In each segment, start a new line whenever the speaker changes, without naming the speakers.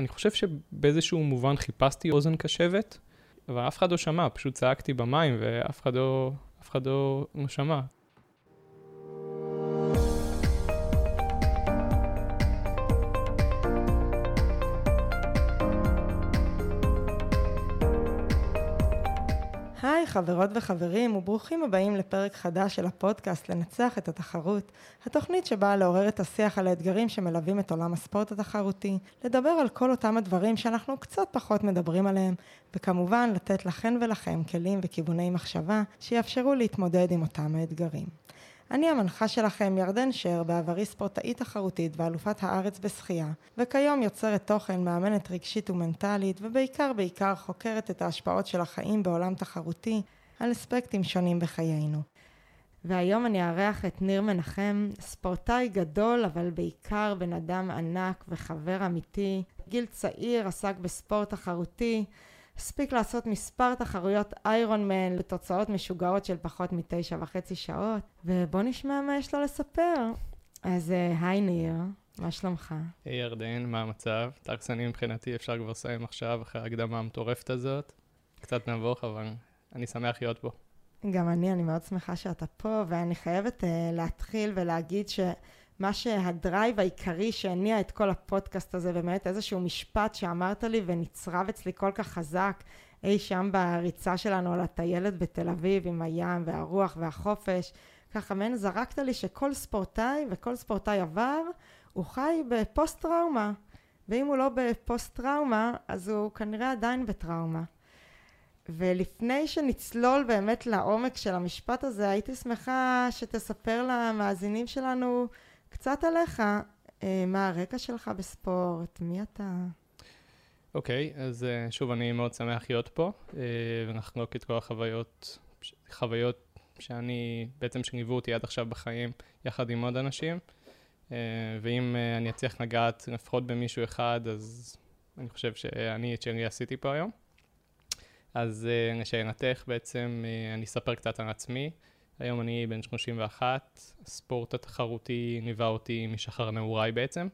אני חושב שבאיזשהו מובן חיפשתי אוזן קשבת, אבל אף אחד לא שמע, פשוט צעקתי במים ואף אחד לא, אף אחד לא, לא שמע.
חברות וחברים וברוכים הבאים לפרק חדש של הפודקאסט לנצח את התחרות, התוכנית שבאה לעורר את השיח על האתגרים שמלווים את עולם הספורט התחרותי, לדבר על כל אותם הדברים שאנחנו קצת פחות מדברים עליהם, וכמובן לתת לכן ולכם כלים וכיווני מחשבה שיאפשרו להתמודד עם אותם האתגרים. אני המנחה שלכם ירדן שר, בעברי ספורטאית תחרותית ואלופת הארץ בשחייה, וכיום יוצרת תוכן, מאמנת רגשית ומנטלית, ובעיקר בעיקר חוקרת את ההשפעות של החיים בעולם תחרותי על אספקטים שונים בחיינו. והיום אני אארח את ניר מנחם, ספורטאי גדול, אבל בעיקר בן אדם ענק וחבר אמיתי. גיל צעיר עסק בספורט תחרותי, הספיק לעשות מספר תחרויות איירון מן בתוצאות משוגעות של פחות מתשע וחצי שעות, ובוא נשמע מה יש לו לספר. אז אה, היי ניר, מה שלומך?
היי ירדן, מה המצב? טרקסני מבחינתי אפשר כבר לסיים עכשיו אחרי ההקדמה המטורפת הזאת. קצת נבוך, אבל אני שמח להיות פה.
גם אני, אני מאוד שמחה שאתה פה, ואני חייבת אה, להתחיל ולהגיד ש... מה שה drive העיקרי שהניע את כל הפודקאסט הזה, ובאמת איזשהו משפט שאמרת לי ונצרב אצלי כל כך חזק, אי שם בריצה שלנו על הטיילת בתל אביב עם הים והרוח והחופש, ככה מעין זרקת לי שכל ספורטאי וכל ספורטאי עבר, הוא חי בפוסט טראומה. ואם הוא לא בפוסט טראומה, אז הוא כנראה עדיין בטראומה. ולפני שנצלול באמת לעומק של המשפט הזה, הייתי שמחה שתספר למאזינים שלנו קצת עליך, אה, מה הרקע שלך בספורט, מי אתה?
אוקיי, okay, אז uh, שוב, אני מאוד שמח להיות פה, uh, ונחלוק את כל החוויות, חוויות שאני, בעצם שניוו אותי עד עכשיו בחיים, יחד עם עוד אנשים, ואם אני אצליח לגעת לפחות במישהו אחד, אז אני חושב שאני את שלי עשיתי פה היום. אז לשאלתך בעצם, אני אספר קצת על עצמי. היום אני בן 31, הספורט התחרותי ליווה אותי משחר נעוריי בעצם.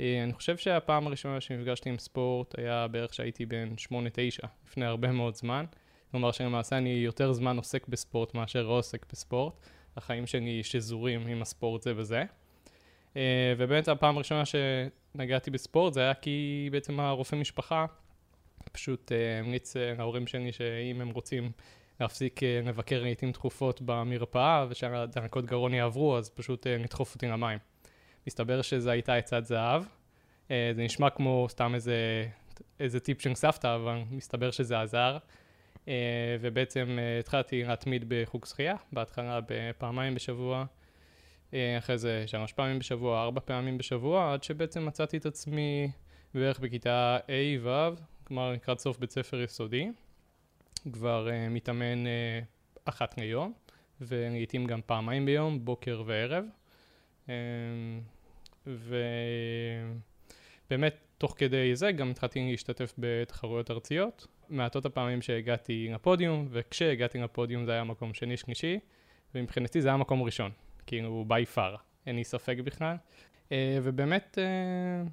אה, אני חושב שהפעם הראשונה שנפגשתי עם ספורט היה בערך שהייתי בן 8-9, לפני הרבה מאוד זמן. כלומר שלמעשה אני יותר זמן עוסק בספורט מאשר לא עוסק בספורט. החיים שלי שזורים עם הספורט זה וזה. אה, ובאמת הפעם הראשונה שנגעתי בספורט זה היה כי בעצם הרופא משפחה פשוט אה, המליץ להורים שלי שאם הם רוצים להפסיק אה, לבקר לעיתים תכופות במרפאה, ושהדרקות גרון יעברו, אז פשוט אה, לדחוף אותי למים. מסתבר שזו הייתה עצת זהב. אה, זה נשמע כמו סתם איזה, איזה טיפ של סבתא, אבל מסתבר שזה עזר. ובעצם התחלתי להתמיד בחוג שחייה, בהתחלה בפעמיים בשבוע, אחרי זה שלוש פעמים בשבוע, ארבע פעמים בשבוע, עד שבעצם מצאתי את עצמי בערך בכיתה A-ו', כלומר לקראת סוף בית ספר יסודי. כבר uh, מתאמן uh, אחת ליום, ולעיתים גם פעמיים ביום, בוקר וערב. Um, ובאמת, תוך כדי זה גם התחלתי להשתתף בתחרויות ארציות. מעטות הפעמים שהגעתי לפודיום, וכשהגעתי לפודיום זה היה מקום שני שלישי, ומבחינתי זה היה מקום ראשון, כאילו by far, אין לי ספק בכלל. Uh, ובאמת, uh,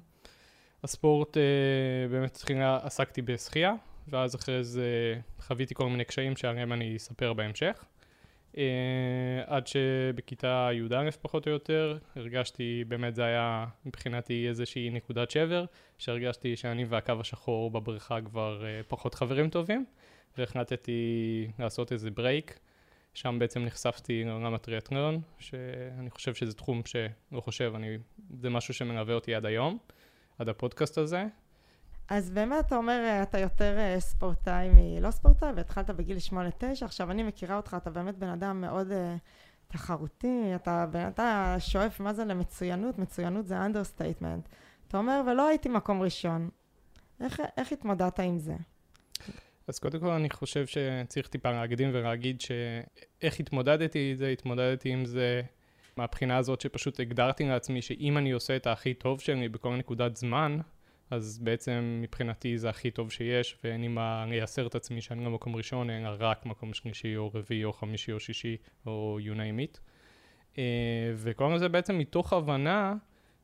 הספורט, uh, באמת תחילה עסקתי בשחייה, ואז אחרי זה חוויתי כל מיני קשיים שעליהם אני אספר בהמשך. Uh, עד שבכיתה י"א פחות או יותר, הרגשתי, באמת זה היה מבחינתי איזושהי נקודת שבר, שהרגשתי שאני והקו השחור בבריכה כבר uh, פחות חברים טובים, והחלטתי לעשות איזה break. שם בעצם נחשפתי לעולם הטריאטלון, שאני חושב שזה תחום שלא חושב, אני, זה משהו שמלווה אותי עד היום, עד הפודקאסט הזה,
אז באמת אתה אומר, אה, אתה יותר אה, ספורטאי מלא ספורטאי, והתחלת בגיל 8-9, עכשיו אני מכירה אותך, אתה באמת בן אדם מאוד אה, תחרותי, אתה, אתה שואף מה זה למצוינות, מצוינות זה understatement. אתה אומר, ולא הייתי מקום ראשון. איך, איך התמודדת עם זה?
אז קודם כל אני חושב שצריך טיפה להקדים ולהגיד שאיך התמודדתי זה, התמודדתי עם זה מהבחינה הזאת שפשוט הגדרתי לעצמי שאם אני עושה את הכי טוב שלי בכל נקודת זמן, אז בעצם מבחינתי זה הכי טוב שיש, ואין לי מה לייסר את עצמי שאני לא מקום ראשון, אלא רק מקום שלישי או רביעי או חמישי או שישי או you name it. Uh, וכל זה בעצם מתוך הבנה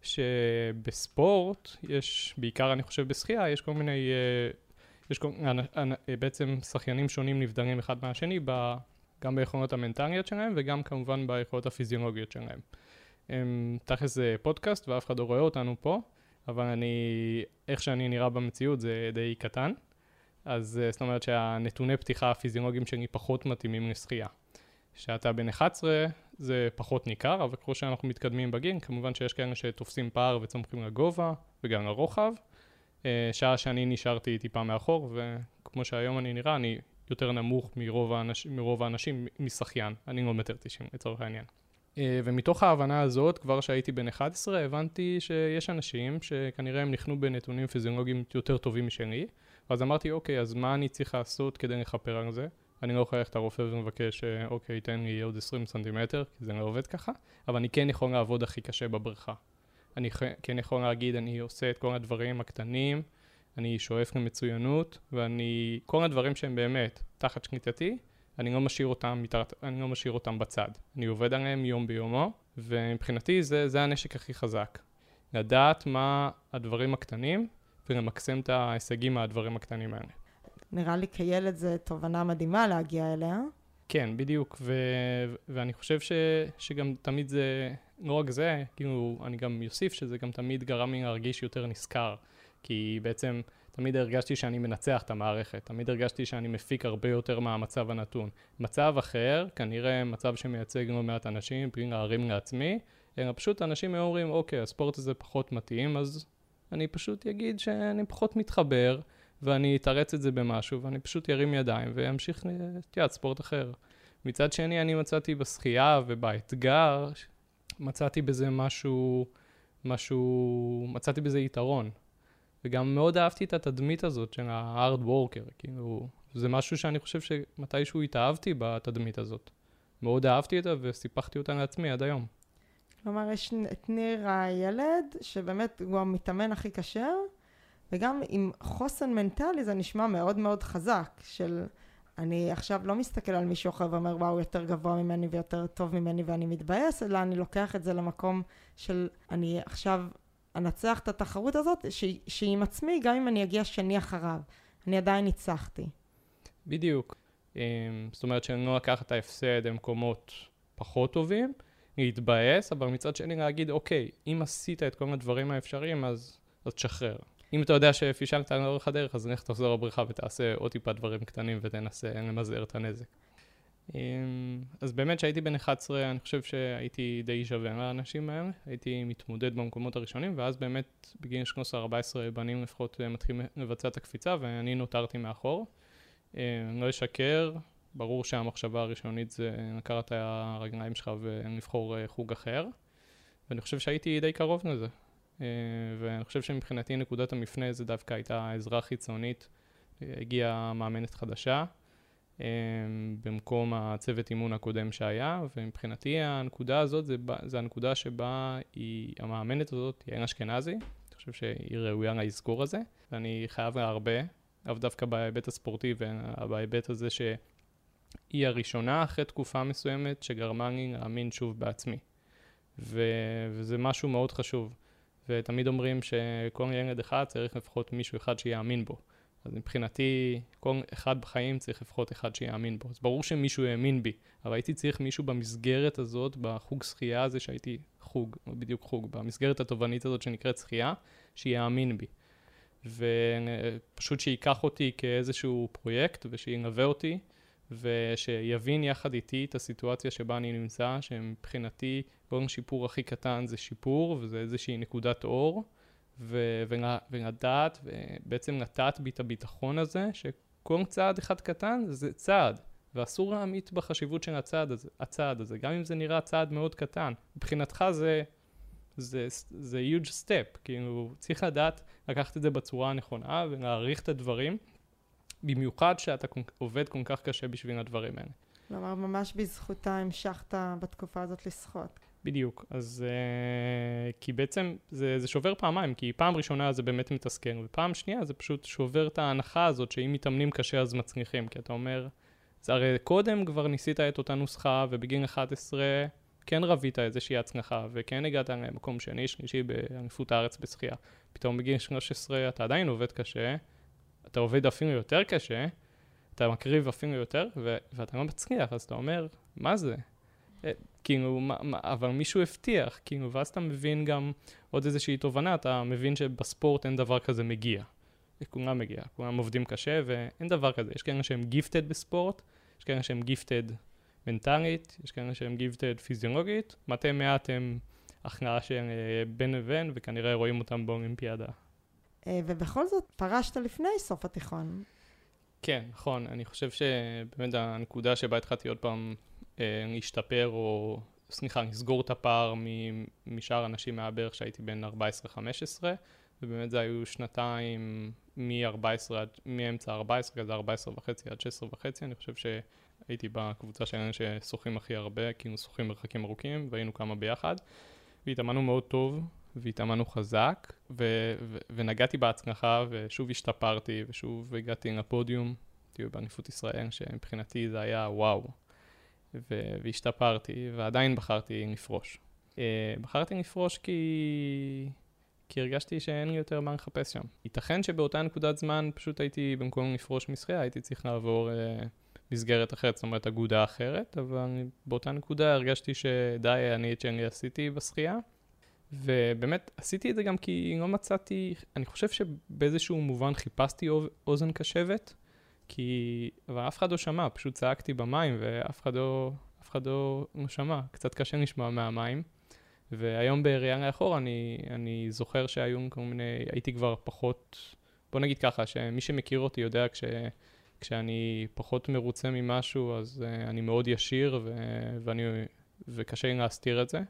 שבספורט יש, בעיקר אני חושב בשחייה, יש כל מיני, אה, יש כל, בעצם שחיינים שונים נבדרים אחד מהשני, ב, גם ביכולות המנטליות שלהם וגם כמובן ביכולות הפיזיולוגיות שלהם. הם תכל'ס זה פודקאסט ואף אחד לא רואה אותנו פה, אבל אני, איך שאני נראה במציאות זה די קטן. אז זאת אומרת שהנתוני פתיחה הפיזיולוגיים שלי פחות מתאימים לשחייה. כשאתה בן 11 זה פחות ניכר, אבל ככל שאנחנו מתקדמים בגיל, כמובן שיש כאלה שתופסים פער וצומחים לגובה וגם לרוחב. אה, שעה שאני נשארתי טיפה מאחור, וכמו שהיום אני נראה, אני יותר נמוך מרוב, האנש, מרוב האנשים משחיין, אני לא מטר 90 לצורך העניין. אה, ומתוך ההבנה הזאת, כבר כשהייתי בן 11, הבנתי שיש אנשים שכנראה הם נכנו בנתונים פיזיולוגיים יותר טובים משלי, ואז אמרתי, אוקיי, אז מה אני צריך לעשות כדי לכפר על זה? אני לא יכול ללכת לרופא ולבקש, אה, אוקיי, תן לי עוד 20 סנטימטר, כי זה לא עובד ככה, אבל אני כן יכול לעבוד הכי קשה בבריכה. אני כן יכול להגיד, אני עושה את כל הדברים הקטנים, אני שואף למצוינות, ואני, כל הדברים שהם באמת תחת שליטתי, אני לא משאיר אותם, מתרת, אני לא משאיר אותם בצד. אני עובד עליהם יום ביומו, ומבחינתי זה, זה הנשק הכי חזק. לדעת מה הדברים הקטנים, ולמקסם את ההישגים מהדברים הקטנים האלה.
נראה לי כילד זו תובנה מדהימה להגיע אליה.
כן, בדיוק, ו- ואני חושב ש- שגם תמיד זה, לא רק זה, כאילו, אני גם אוסיף שזה גם תמיד גרם לי להרגיש יותר נשכר, כי בעצם תמיד הרגשתי שאני מנצח את המערכת, תמיד הרגשתי שאני מפיק הרבה יותר מהמצב הנתון. מצב אחר, כנראה מצב שמייצג לא מעט אנשים, בלי להרים לעצמי, אלא פשוט אנשים היו אומרים, אוקיי, הספורט הזה פחות מתאים, אז אני פשוט אגיד שאני פחות מתחבר, ואני אתרץ את זה במשהו, ואני פשוט ארים ידיים ואמשיך, את יודעת, ספורט אחר. מצד שני, אני מצאתי בשחייה ובאתגר, מצאתי בזה משהו, משהו, מצאתי בזה יתרון. וגם מאוד אהבתי את התדמית הזאת של ה-hard worker, כאילו, זה משהו שאני חושב שמתישהו התאהבתי בתדמית הזאת. מאוד אהבתי אותה וסיפחתי אותה לעצמי עד היום.
כלומר, יש את ניר הילד, שבאמת הוא המתאמן הכי כשר, וגם עם חוסן מנטלי זה נשמע מאוד מאוד חזק, של אני עכשיו לא מסתכל על מישהו אחר ואומר וואו יותר גבוה ממני ויותר טוב ממני ואני מתבאס, אלא אני לוקח את זה למקום של אני עכשיו אנצח את התחרות הזאת, שהיא, שהיא עצמי גם אם אני אגיע שני אחריו, אני עדיין ניצחתי.
בדיוק. אמ, זאת אומרת שאני לא לקח את ההפסד למקומות פחות טובים, להתבאס, אבל מצד שני להגיד, אוקיי, אם עשית את כל הדברים האפשריים, אז, אז תשחרר. אם אתה יודע שפישלת לאורך הדרך, אז לך תחזור לבריכה ותעשה עוד טיפה דברים קטנים ותנסה למזער את הנזק. אמ, אז באמת כשהייתי בן 11, אני חושב שהייתי די שווה לאנשים האלה, הייתי מתמודד במקומות הראשונים, ואז באמת בגיל 13-14 בנים לפחות מתחילים לבצע את הקפיצה, ואני נותרתי מאחור. אמ, לא אשקר, ברור שהמחשבה הראשונית זה לקחת את הרגליים שלך ולבחור אה, חוג אחר, ואני חושב שהייתי די קרוב לזה. אה, ואני חושב שמבחינתי נקודת המפנה זה דווקא הייתה עזרה חיצונית, הגיעה מאמנת חדשה, אה, במקום הצוות אימון הקודם שהיה, ומבחינתי הנקודה הזאת זה, זה הנקודה שבה היא, המאמנת הזאת, יעל אשכנזי, אני חושב שהיא ראויה לאזכור הזה, ואני חייב לה הרבה, לאו דווקא בהיבט הספורטיבי, בהיבט הזה שהיא הראשונה אחרי תקופה מסוימת שגרמה לי להאמין שוב בעצמי. ו... וזה משהו מאוד חשוב. ותמיד אומרים שכל ילד אחד צריך לפחות מישהו אחד שיאמין בו. אז מבחינתי, כל אחד בחיים צריך לפחות אחד שיאמין בו. אז ברור שמישהו האמין בי, אבל הייתי צריך מישהו במסגרת הזאת, בחוג שחייה הזה שהייתי חוג, לא בדיוק חוג, במסגרת התובענית הזאת שנקראת שחייה, שיאמין בי. ופשוט שייקח אותי כאיזשהו פרויקט ושילווה אותי ושיבין יחד איתי את הסיטואציה שבה אני נמצא, שמבחינתי כל שיפור הכי קטן זה שיפור, וזה איזושהי נקודת אור, ו- ולדעת, ובעצם נתת בי את הביטחון הזה, שכל צעד אחד קטן זה צעד, ואסור להמעיט בחשיבות של הצעד הזה, הצעד הזה, גם אם זה נראה צעד מאוד קטן. מבחינתך זה, זה, זה huge step, כאילו צריך לדעת לקחת את זה בצורה הנכונה ולהעריך את הדברים. במיוחד שאתה עובד כל כך קשה בשביל הדברים האלה.
כלומר, ממש בזכותה המשכת בתקופה הזאת לשחות.
בדיוק, אז uh, כי בעצם זה, זה שובר פעמיים, כי פעם ראשונה זה באמת מתסכל, ופעם שנייה זה פשוט שובר את ההנחה הזאת שאם מתאמנים קשה אז מצליחים, כי אתה אומר, זה הרי קודם כבר ניסית את אותה נוסחה, ובגיל 11 כן רבית איזושהי הצנחה, וכן הגעת למקום שני, שלישי באליפות הארץ בשחייה. פתאום בגיל 13 אתה עדיין עובד קשה, אתה עובד אפילו יותר קשה, אתה מקריב אפילו יותר, ו- ואתה לא מצליח, אז אתה אומר, מה זה? אה, כאילו, מה, מה, אבל מישהו הבטיח, כאילו, ואז אתה מבין גם עוד איזושהי תובנה, אתה מבין שבספורט אין דבר כזה מגיע. כולם מגיע, כולם עובדים קשה, ואין דבר כזה. יש כאלה שהם גיפטד בספורט, יש כאלה שהם גיפטד מנטלית, יש כאלה שהם גיפטד פיזיולוגית, מתי מעט הם הכנעה של אה, בין לבין, וכנראה רואים אותם באולימפיאדה.
אה, ובכל זאת, פרשת לפני סוף התיכון.
כן, נכון. אני חושב שבאמת הנקודה שבה התחלתי עוד פעם אה, להשתפר, או סליחה, לסגור את הפער משאר אנשים מהבערך שהייתי בן 14-15, ובאמת זה היו שנתיים מ-14 עד, מאמצע 14, כזה 14 וחצי עד 16 וחצי, אני חושב שהייתי בקבוצה שלנו ששוחים הכי הרבה, כאילו שוחים מרחקים ארוכים, והיינו כמה ביחד, והתאמנו מאוד טוב, והתאמנו חזק, ו- ו- ונגעתי בהצלחה, ושוב השתפרתי, ושוב הגעתי לפודיום, כאילו באליפות ישראל, שמבחינתי זה היה וואו. והשתפרתי, ועדיין בחרתי לפרוש. Uh, בחרתי לפרוש כי... כי הרגשתי שאין לי יותר מה לחפש שם. ייתכן שבאותה נקודת זמן פשוט הייתי, במקום לפרוש משחייה, הייתי צריך לעבור uh, מסגרת אחרת, זאת אומרת אגודה אחרת, אבל באותה נקודה הרגשתי שדי, אני את שאני עשיתי בשחייה. ובאמת עשיתי את זה גם כי לא מצאתי, אני חושב שבאיזשהו מובן חיפשתי אוזן קשבת, כי, אבל אף אחד לא שמע, פשוט צעקתי במים ואף אחד לא, אף אחד לא, לא שמע, קצת קשה לשמוע מהמים. והיום בראייה לאחור אני, אני זוכר שהיו כל מיני, הייתי כבר פחות, בוא נגיד ככה, שמי שמכיר אותי יודע כש, כשאני פחות מרוצה ממשהו, אז uh, אני מאוד ישיר ו, ואני, וקשה לי להסתיר את זה.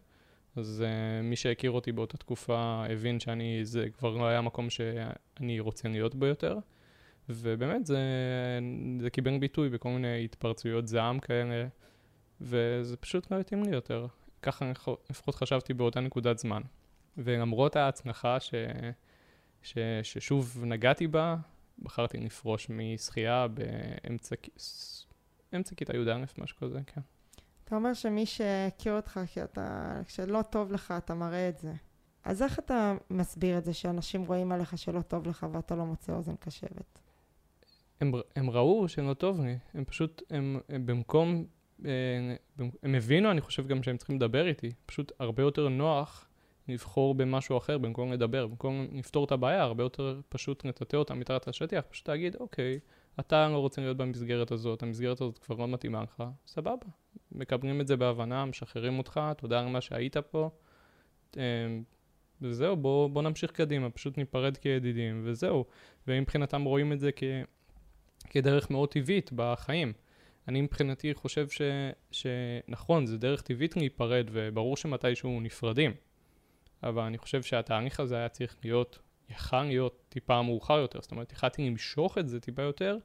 אז uh, מי שהכיר אותי באותה תקופה הבין שאני, זה כבר לא היה מקום שאני רוצה להיות בו יותר. ובאמת זה, זה קיבל ביטוי בכל מיני התפרצויות זעם כאלה, וזה פשוט לא התאים לי יותר. ככה לפחות חשבתי באותה נקודת זמן. ולמרות ההצנחה ש, ש, ששוב נגעתי בה, בחרתי לפרוש משחייה באמצע כיתה י"א, משהו כזה, כן.
אתה אומר שמי שהכיר אותך, כשאתה, כשלא טוב לך, אתה מראה את זה. אז איך אתה מסביר את זה שאנשים רואים עליך שלא טוב לך ואתה לא מוצא אוזן קשבת?
הם, הם ראו שלא טוב לי, הם פשוט, הם, הם במקום, אה, הם הבינו, אני חושב גם שהם צריכים לדבר איתי, פשוט הרבה יותר נוח לבחור במשהו אחר במקום לדבר, במקום לפתור את הבעיה, הרבה יותר פשוט לטאטא אותה מתחת לשטיח, פשוט להגיד, אוקיי, אתה לא רוצה להיות במסגרת הזאת, המסגרת הזאת כבר לא מתאימה לך, סבבה. מקבלים את זה בהבנה, משחררים אותך, תודה על מה שהיית פה. אה, וזהו, בוא, בוא נמשיך קדימה, פשוט ניפרד כידידים, וזהו. ומבחינתם רואים את זה כ, כדרך מאוד טבעית בחיים. אני מבחינתי חושב ש, שנכון, זה דרך טבעית להיפרד, וברור שמתישהו נפרדים. אבל אני חושב שהתהליך הזה היה צריך להיות, יכל להיות טיפה מאוחר יותר. זאת אומרת, יכלתי למשוך את זה טיפה יותר,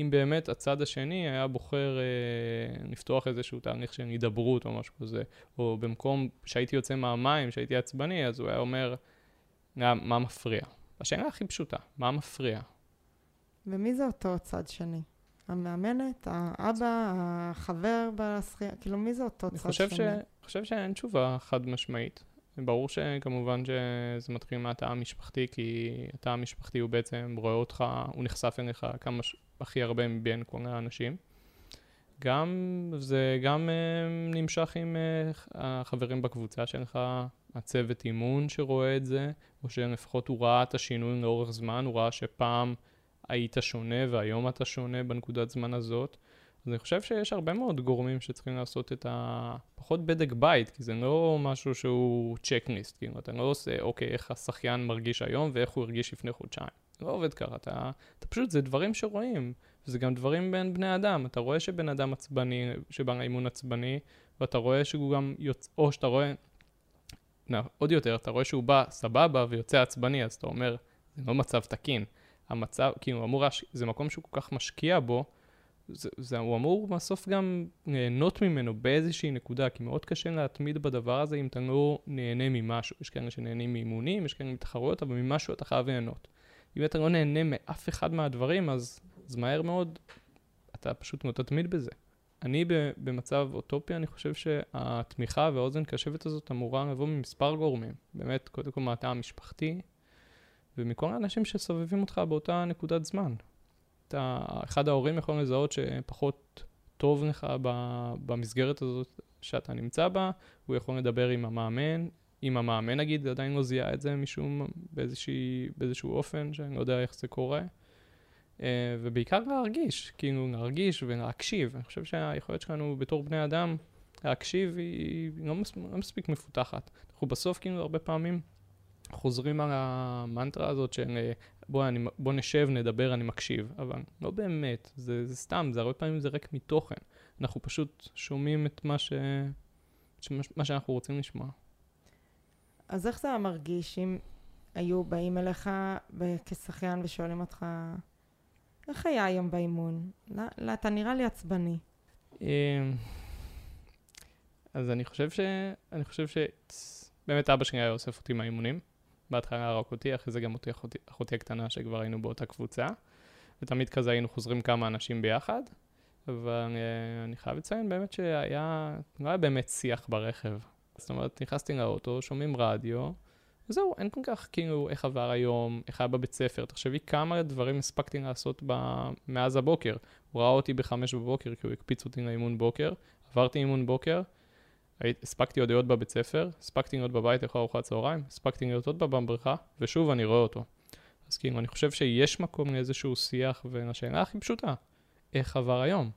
אם באמת הצד השני היה בוחר אה, לפתוח איזשהו תהליך של הידברות או משהו כזה, או במקום שהייתי יוצא מהמים, שהייתי עצבני, אז הוא היה אומר, מה מפריע? השאלה הכי פשוטה, מה מפריע?
ומי זה אותו צד שני? המאמנת, האבא, החבר בשחייה, כאילו מי זה אותו צד שני? אני
חושב שאין תשובה חד משמעית. ברור שכמובן שזה מתחיל מהתא המשפחתי, כי התא המשפחתי הוא בעצם רואה אותך, הוא נחשף אליך כמה, ש... הכי הרבה מבין כל האנשים. גם, זה גם uh, נמשך עם uh, החברים בקבוצה שלך, הצוות אימון שרואה את זה, או שלפחות הוא ראה את השינוי לאורך זמן, הוא ראה שפעם היית שונה והיום אתה שונה בנקודת זמן הזאת. אז אני חושב שיש הרבה מאוד גורמים שצריכים לעשות את ה... פחות בדק בית, כי זה לא משהו שהוא צ'קליסט, כאילו, אתה לא עושה, אוקיי, איך השחיין מרגיש היום ואיך הוא הרגיש לפני חודשיים. זה לא עובד ככה, אתה, אתה פשוט, זה דברים שרואים, וזה גם דברים בין בני אדם. אתה רואה שבן אדם עצבני, שבא לאימון עצבני, ואתה רואה שהוא גם יוצא, או שאתה רואה, לא, עוד יותר, אתה רואה שהוא בא סבבה ויוצא עצבני, אז אתה אומר, זה לא מצב תקין. המצב, כאילו, אמור, זה מקום שהוא כל כך משקיע בו, זה, זה, הוא אמור בסוף גם ליהנות ממנו באיזושהי נקודה, כי מאוד קשה להתמיד בדבר הזה אם אתה לא נהנה ממשהו. יש כאלה שנהנים מאימונים, יש כאלה מתחרויות, אבל ממשהו אתה חייב ליהנות. אם אתה לא נהנה מאף אחד מהדברים, אז, אז מהר מאוד אתה פשוט לא תתמיד בזה. אני במצב אוטופי, אני חושב שהתמיכה והאוזן קשבת הזאת אמורה לבוא ממספר גורמים. באמת, קודם כל מהתא המשפחתי, ומכל האנשים שסובבים אותך באותה נקודת זמן. אתה, אחד ההורים יכול לזהות שפחות טוב לך במסגרת הזאת שאתה נמצא בה, הוא יכול לדבר עם המאמן, אם המאמן נגיד עדיין לא זיהה את זה משום, באיזשהו אופן, שאני לא יודע איך זה קורה. Uh, ובעיקר להרגיש, כאילו להרגיש ולהקשיב. אני חושב שהיכולת שלנו בתור בני אדם להקשיב היא לא, מס, לא מספיק מפותחת. אנחנו בסוף כאילו הרבה פעמים חוזרים על המנטרה הזאת של אה, בוא, אני, בוא נשב, נדבר, אני מקשיב, אבל לא באמת, זה, זה סתם, זה הרבה פעמים זה ריק מתוכן. אנחנו פשוט שומעים את מה, ש... מה שאנחנו רוצים לשמוע.
אז איך זה היה מרגיש אם היו באים אליך כשחיין ושואלים אותך, איך היה היום באימון? לא, לא, אתה נראה לי עצבני. אמ,
אז אני חושב ש... אני חושב ש... באמת אבא שלי היה אוסף אותי מהאימונים. בהתחלה רק אותי, אחרי זה גם אותי אחותי, אחותי הקטנה שכבר היינו באותה קבוצה. ותמיד כזה היינו חוזרים כמה אנשים ביחד. אבל uh, אני חייב לציין באמת שהיה, לא היה באמת שיח ברכב. זאת אומרת, נכנסתי לאוטו, שומעים רדיו, וזהו, אין כל כך כאילו איך עבר היום, איך היה בבית ספר. תחשבי כמה דברים הספקתי לעשות ב... מאז הבוקר. הוא ראה אותי בחמש בבוקר כי הוא הקפיץ אותי לאימון בוקר, עברתי אימון בוקר, הספקתי עוד להיות בבית ספר, הספקתי להיות בבית לאכול ארוחת צהריים, הספקתי להיות עוד פעם בבריכה, ושוב אני רואה אותו. אז כאילו, אני חושב שיש מקום לאיזשהו שיח, והשאלה הכי פשוטה, איך עבר היום?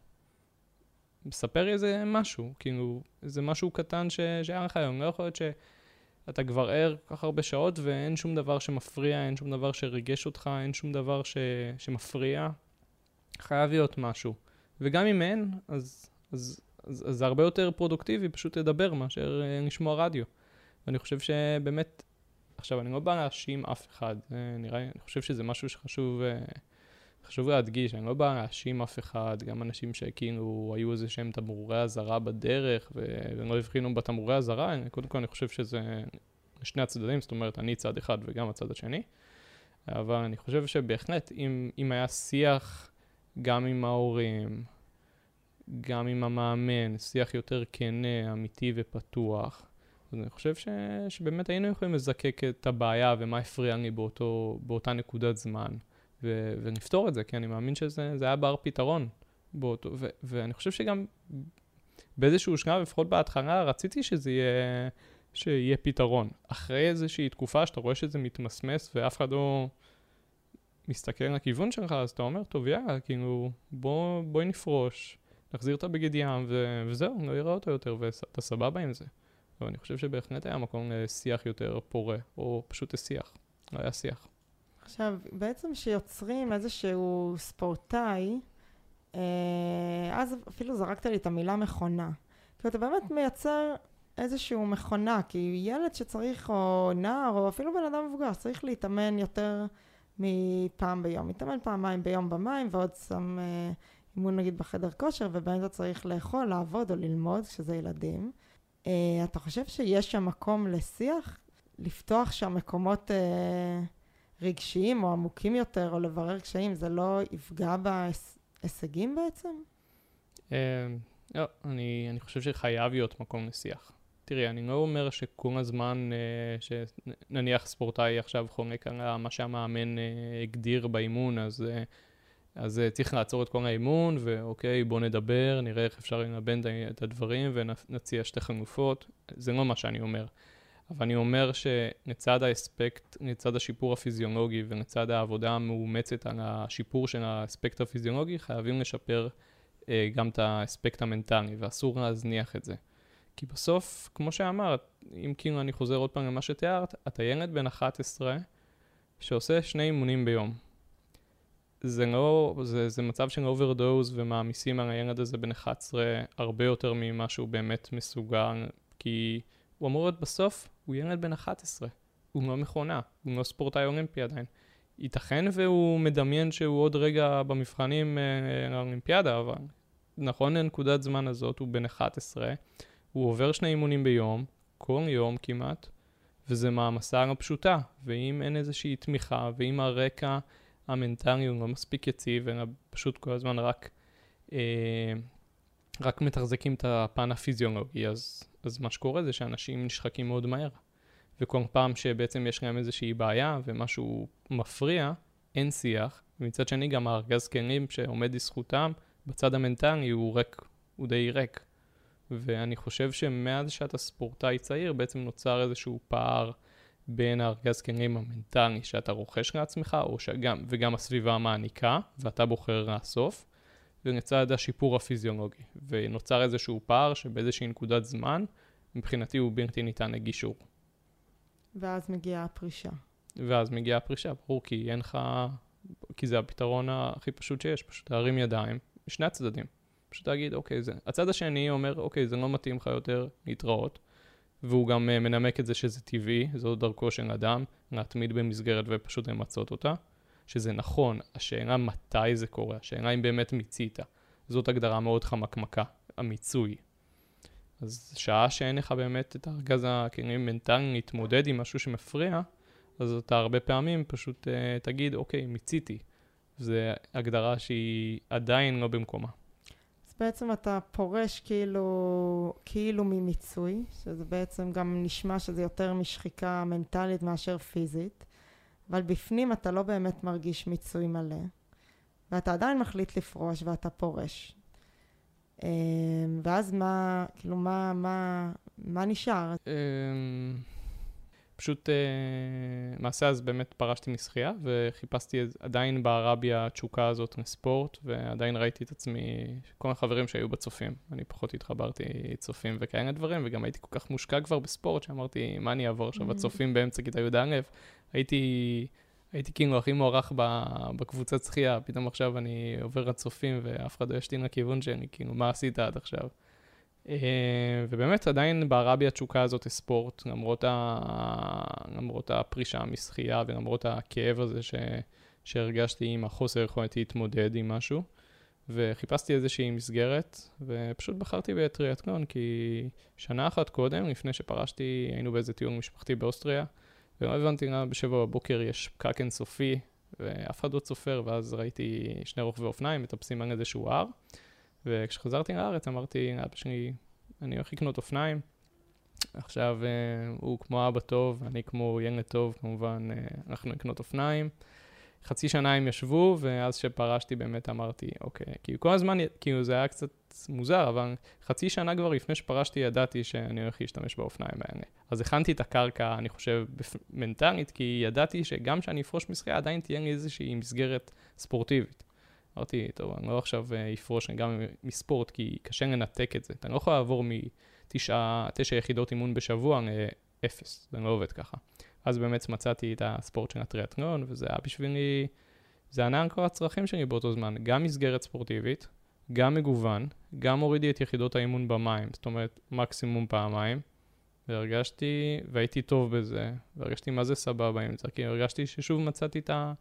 ספר איזה משהו, כאילו, איזה משהו קטן ש... שהיה לך היום. לא יכול להיות שאתה כבר ער כל כך הרבה שעות ואין שום דבר שמפריע, אין שום דבר שריגש אותך, אין שום דבר ש... שמפריע. חייב להיות משהו. וגם אם אין, אז, אז, זה הרבה יותר פרודוקטיבי פשוט לדבר מאשר uh, לשמוע רדיו. ואני חושב שבאמת, עכשיו, אני לא בא להאשים אף אחד, נראה, אני חושב שזה משהו שחשוב... Uh, חשוב להדגיש, אני לא בא להאשים אף אחד, גם אנשים שכאילו היו איזה שהם תמרורי אזהרה בדרך והם לא הבחינו בתמרורי אזהרה, קודם כל אני חושב שזה שני הצדדים, זאת אומרת, אני צד אחד וגם הצד השני. אבל אני חושב שבהחלט, אם, אם היה שיח גם עם ההורים, גם עם המאמן, שיח יותר כנה, אמיתי ופתוח, אז אני חושב ש, שבאמת היינו יכולים לזקק את הבעיה ומה הפריע לי באותו, באותה נקודת זמן. ו- ונפתור את זה, כי אני מאמין שזה היה בר פתרון. באותו, ו- ואני חושב שגם באיזשהו שלב, לפחות בהתחלה, רציתי שזה יהיה, שיהיה פתרון. אחרי איזושהי תקופה שאתה רואה שזה מתמסמס ואף אחד לא מסתכל לכיוון שלך, אז אתה אומר, טוב, יאללה, כאילו, בוא, בואי נפרוש, נחזיר את הבגד ים, ו- וזהו, לא יראה אותו יותר, ואתה סבבה עם זה. אבל אני חושב שבהחלט היה מקום לשיח יותר פורה, או פשוט לשיח. לא היה שיח.
עכשיו, בעצם כשיוצרים איזשהו ספורטאי, אה, אז אפילו זרקת לי את המילה מכונה. כי אתה באמת מייצר איזשהו מכונה, כי ילד שצריך, או נער, או אפילו בן אדם מבוגר, צריך להתאמן יותר מפעם ביום. מתאמן פעמיים ביום במים, ועוד שם אה, אימון נגיד בחדר כושר, ובאמצע צריך לאכול, לעבוד או ללמוד, כשזה ילדים. אה, אתה חושב שיש שם מקום לשיח? לפתוח שם מקומות... אה, רגשיים או עמוקים יותר, או לברר קשיים, זה לא יפגע בהישגים בעצם?
אמ, לא, אני, אני חושב שחייב להיות מקום לשיח. תראי, אני לא אומר שכל הזמן, אה, שנניח ספורטאי עכשיו חונק על מה שהמאמן אה, הגדיר באימון, אז, אה, אז צריך לעצור את כל האימון, ואוקיי, בוא נדבר, נראה איך אפשר לנבן את הדברים ונציע שתי חלופות. זה לא מה שאני אומר. אבל אני אומר שלצד האספקט, לצד השיפור הפיזיולוגי ולצד העבודה המאומצת על השיפור של האספקט הפיזיולוגי, חייבים לשפר אה, גם את האספקט המנטלי, ואסור להזניח את זה. כי בסוף, כמו שאמרת, אם כאילו אני חוזר עוד פעם למה שתיארת, אתה ילד בן 11 שעושה שני אימונים ביום. זה לא, זה, זה מצב של overdose ומעמיסים על הילד הזה בן 11 הרבה יותר ממה שהוא באמת מסוגל, כי הוא אמור להיות בסוף הוא ילד בן 11, הוא לא מכונה, הוא לא ספורטאי אולימפי עדיין. ייתכן והוא מדמיין שהוא עוד רגע במבחנים אה, לאולימפיאדה, אבל נכון לנקודת זמן הזאת הוא בן 11, הוא עובר שני אימונים ביום, כל יום כמעט, וזה מעמסה לא פשוטה, ואם אין איזושהי תמיכה, ואם הרקע המנטלי הוא לא מספיק יציב, אלא פשוט כל הזמן רק אה, רק מתחזקים את הפן הפיזיולוגי, אז, אז מה שקורה זה שאנשים נשחקים מאוד מהר. וכל פעם שבעצם יש להם איזושהי בעיה ומשהו מפריע, אין שיח. ומצד שני גם הארגז כלים שעומד לזכותם, בצד המנטלי הוא ריק, הוא די ריק. ואני חושב שמאז שאתה ספורטאי צעיר, בעצם נוצר איזשהו פער בין הארגז כלים המנטלי שאתה רוכש לעצמך, או שגם, וגם הסביבה מעניקה, ואתה בוחר לאסוף, ולצד השיפור הפיזיולוגי. ונוצר איזשהו פער שבאיזושהי נקודת זמן, מבחינתי הוא בלתי ניתן לגישור.
ואז מגיעה הפרישה.
ואז מגיעה הפרישה, ברור, כי אין לך... כי זה הפתרון הכי פשוט שיש, פשוט להרים ידיים, משני הצדדים. פשוט להגיד, אוקיי, זה... הצד השני אומר, אוקיי, זה לא מתאים לך יותר להתראות, והוא גם uh, מנמק את זה שזה טבעי, זו דרכו של אדם, להתמיד במסגרת ופשוט למצות אותה, שזה נכון, השאלה מתי זה קורה, השאלה אם באמת מיצית. זאת הגדרה מאוד חמקמקה, המיצוי. אז שעה שאין לך באמת את הארגז הכלים מנטליים להתמודד עם משהו שמפריע, אז אתה הרבה פעמים פשוט uh, תגיד, אוקיי, מיציתי. זו הגדרה שהיא עדיין לא במקומה.
בעצם אתה פורש כאילו, כאילו ממיצוי, שזה בעצם גם נשמע שזה יותר משחיקה מנטלית מאשר פיזית, אבל בפנים אתה לא באמת מרגיש מיצוי מלא, ואתה עדיין מחליט לפרוש ואתה פורש. אמ, ואז מה, כאילו, מה, מה, מה נשאר?
פשוט uh, למעשה אז באמת פרשתי משחייה וחיפשתי עדיין בערבי התשוקה הזאת לספורט ועדיין ראיתי את עצמי, כל החברים שהיו בצופים, אני פחות התחברתי צופים וכאלה דברים וגם הייתי כל כך מושקע כבר בספורט שאמרתי מה אני אעבור עכשיו בצופים mm. באמצע כיתה י"א, הייתי, הייתי כאילו הכי מוערך בקבוצת שחייה, פתאום עכשיו אני עובר לצופים ואף אחד לא ישתין לכיוון שלי, כאילו מה עשית עד עכשיו? אה, ובאמת עדיין בערה בי התשוקה הזאת לספורט, למרות, ה... למרות הפרישה משחייה ולמרות הכאב הזה ש... שהרגשתי עם החוסר יכולת להתמודד עם משהו. וחיפשתי איזושהי מסגרת, ופשוט בחרתי בטריאטלון, כי שנה אחת קודם, לפני שפרשתי, היינו באיזה טיול משפחתי באוסטריה, ולא הבנתי למה בשבוע בבוקר יש פקק אינסופי, ואף אחד לא צופר, ואז ראיתי שני רוכבי אופניים מטפסים על איזשהו הר. וכשחזרתי לארץ אמרתי לאבא שלי, אני הולך לקנות אופניים. עכשיו אה, הוא כמו אבא טוב, אני כמו ילד טוב, כמובן, אה, הלכנו לקנות אופניים. חצי שנה הם ישבו, ואז שפרשתי באמת אמרתי, אוקיי, כאילו כל הזמן, כאילו זה היה קצת מוזר, אבל חצי שנה כבר לפני שפרשתי ידעתי שאני הולך להשתמש באופניים האלה. אז הכנתי את הקרקע, אני חושב, מנטלית, כי ידעתי שגם כשאני אפרוש משחייה, עדיין תהיה לי איזושהי מסגרת ספורטיבית. אמרתי, טוב, אני לא עכשיו אה, אפרוש גם מספורט, כי קשה לנתק את זה. אתה לא יכול לעבור מתשע יחידות אימון בשבוע לאפס, זה לא עובד ככה. אז באמת מצאתי את הספורט של הטריאטלון, וזה היה בשבילי, זה ענה על כל הצרכים שלי באותו זמן. גם מסגרת ספורטיבית, גם מגוון, גם הורידי את יחידות האימון במים, זאת אומרת, מקסימום פעמיים. והרגשתי, והייתי טוב בזה, והרגשתי מה זה סבבה עם זה, כי הרגשתי ששוב מצאתי את ה...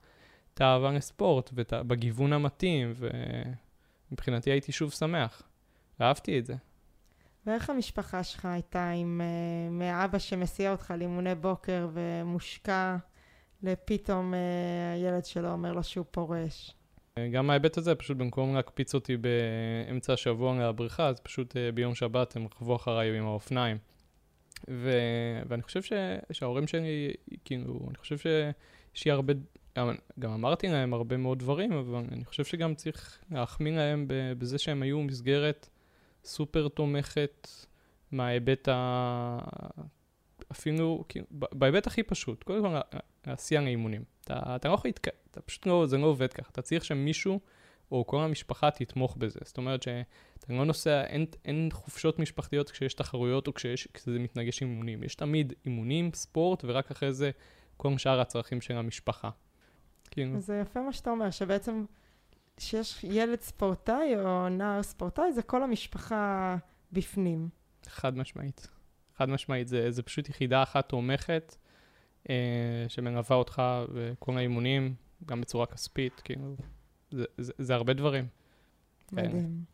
את האהבה לספורט ובגיוון המתאים, ומבחינתי הייתי שוב שמח. ואהבתי את זה.
ואיך המשפחה שלך הייתה עם uh, מאבא שמסיע אותך לאימוני בוקר ומושקע לפתאום uh, הילד שלו אומר לו שהוא פורש?
גם ההיבט הזה, פשוט במקום להקפיץ אותי באמצע השבוע לבריכה, אז פשוט uh, ביום שבת הם רכבו אחריי עם האופניים. ו... ואני חושב ש... שההורים שלי, כאילו, אני חושב שיש לי הרבה גם, גם אמרתי להם הרבה מאוד דברים, אבל אני חושב שגם צריך להחמיא להם בזה שהם היו מסגרת סופר תומכת מההיבט ה... אפילו, כאילו, בהיבט הכי פשוט, קודם כל להסיע לאימונים. אתה, אתה לא יכול להתק... אתה פשוט לא, זה לא עובד ככה. אתה צריך שמישהו או כל המשפחה תתמוך בזה. זאת אומרת שאתה לא נוסע, אין, אין חופשות משפחתיות כשיש תחרויות או כשיש, כשזה מתנגש עם אימונים. יש תמיד אימונים, ספורט, ורק אחרי זה כל שאר הצרכים של המשפחה.
כאילו. זה יפה מה שאתה אומר, שבעצם כשיש ילד ספורטאי או נער ספורטאי, זה כל המשפחה בפנים.
חד משמעית. חד משמעית, זה, זה פשוט יחידה אחת תומכת, אה, שמלווה אותך בכל האימונים, גם בצורה כספית, כאילו, זה, זה, זה הרבה דברים.
מדהים.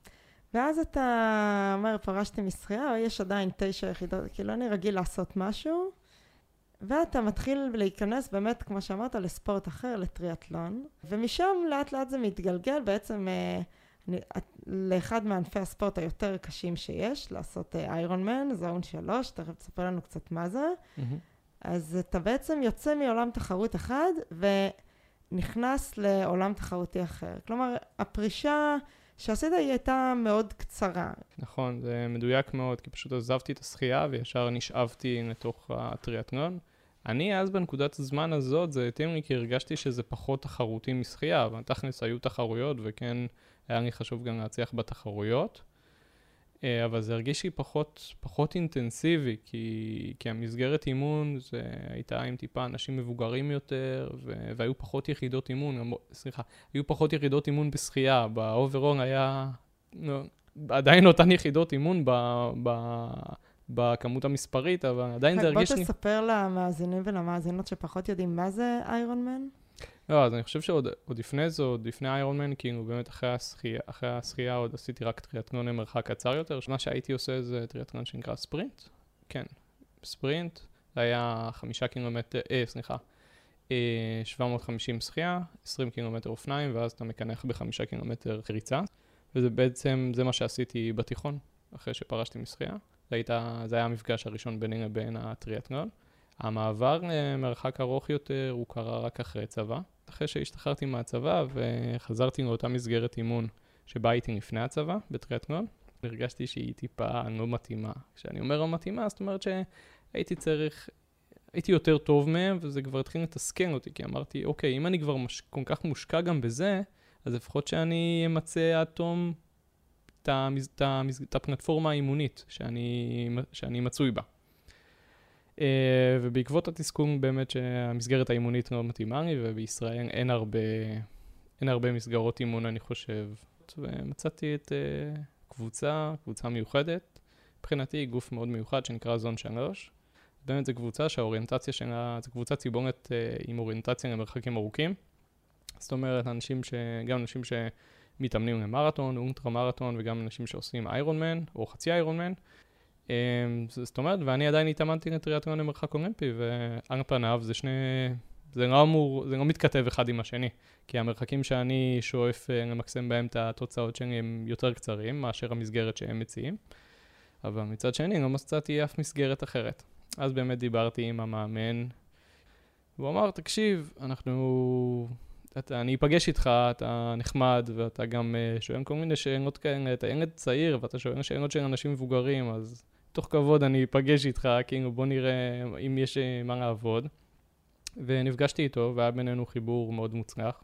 ואז אתה אומר, פרשתי משחייה, יש עדיין תשע יחידות, כאילו, אני רגיל לעשות משהו, ואתה מתחיל להיכנס באמת, כמו שאמרת, לספורט אחר, לטריאטלון, ומשם לאט לאט זה מתגלגל, בעצם אה, לאחד מענפי הספורט היותר קשים שיש, לעשות איירון מן, זון שלוש, תכף תספר לנו קצת מה זה. Mm-hmm. אז אתה בעצם יוצא מעולם תחרות אחד ונכנס לעולם תחרותי אחר. כלומר, הפרישה שעשית היא הייתה מאוד קצרה.
נכון, זה מדויק מאוד, כי פשוט עזבתי את השחייה וישר נשאבתי לתוך הטריאטנון. אני אז בנקודת הזמן הזאת, זה התאים לי כי הרגשתי שזה פחות תחרותי משחייה, אבל תכלס היו תחרויות וכן היה לי חשוב גם להצליח בתחרויות. אה, אבל זה הרגיש לי פחות, פחות אינטנסיבי, כי, כי המסגרת אימון זה הייתה עם טיפה אנשים מבוגרים יותר, ו, והיו פחות יחידות אימון, סליחה, היו פחות יחידות אימון בשחייה, ב overall היה לא, עדיין אותן יחידות אימון ב, ב, בכמות המספרית, אבל עדיין זה הרגיש לי...
בוא תספר למאזינים ולמאזינות שפחות יודעים מה זה Ironman.
לא, אז אני חושב שעוד לפני זה, עוד לפני איירון מן, כאילו באמת אחרי השחייה, אחרי השחייה עוד עשיתי רק טריאטנון למרחק קצר יותר. מה שהייתי עושה זה טריאטנון שנקרא ספרינט. כן, ספרינט, זה היה חמישה קילומטר, אה, סליחה, אה, 750 שחייה, 20 קילומטר אופניים, ואז אתה מקנח בחמישה קילומטר ריצה. וזה בעצם, זה מה שעשיתי בתיכון, אחרי שפרשתי משחייה. הייתה, זה היה המפגש הראשון ביני לבין הטריאטנון. המעבר למרחק ארוך יותר הוא קרה רק אחרי צבא. אחרי שהשתחררתי מהצבא וחזרתי לאותה מסגרת אימון שבה הייתי לפני הצבא, בטריאטנון, הרגשתי שהיא טיפה לא מתאימה. כשאני אומר לא מתאימה, זאת אומרת שהייתי צריך, הייתי יותר טוב מהם, וזה כבר התחיל לתסכן אותי, כי אמרתי, אוקיי, אם אני כבר מש... כל כך מושקע גם בזה, אז לפחות שאני אמצה עד תום את, הפלטפורמה האימונית שאני, שאני מצוי בה. Uh, ובעקבות התסכול באמת שהמסגרת האימונית לא מתאימה לי, ובישראל אין הרבה, אין הרבה מסגרות אימון, אני חושב. ומצאתי את uh, קבוצה, קבוצה מיוחדת. מבחינתי גוף מאוד מיוחד שנקרא זון 3. באמת זו קבוצה שהאוריינטציה שלה, זו קבוצה ציבורת uh, עם אוריינטציה למרחקים ארוכים. זאת אומרת, אנשים ש... גם אנשים שמתאמנים למרתון, אולטרה מרתון, וגם אנשים שעושים איירון מן, או חצי איירון מן. אמ, זאת אומרת, ואני עדיין התאמנתי לטריאטרון למרחק אולימפי, ועל פניו זה שני... זה לא אמור, זה לא מתכתב אחד עם השני, כי המרחקים שאני שואף אה, למקסם בהם את התוצאות שלי הם יותר קצרים מאשר המסגרת שהם מציעים, אבל מצד שני לא מצאתי אף מסגרת אחרת. אז באמת דיברתי עם המאמן, והוא אמר, תקשיב, אנחנו... אתה, אני אפגש איתך, אתה נחמד, ואתה גם uh, שואל כל מיני שאלות כאלה, אתה ילד צעיר, ואתה שואל שאלות של אנשים מבוגרים, אז תוך כבוד אני אפגש איתך, כאילו בוא נראה אם יש אה, מה לעבוד. ונפגשתי איתו, והיה בינינו חיבור מאוד מוצלח.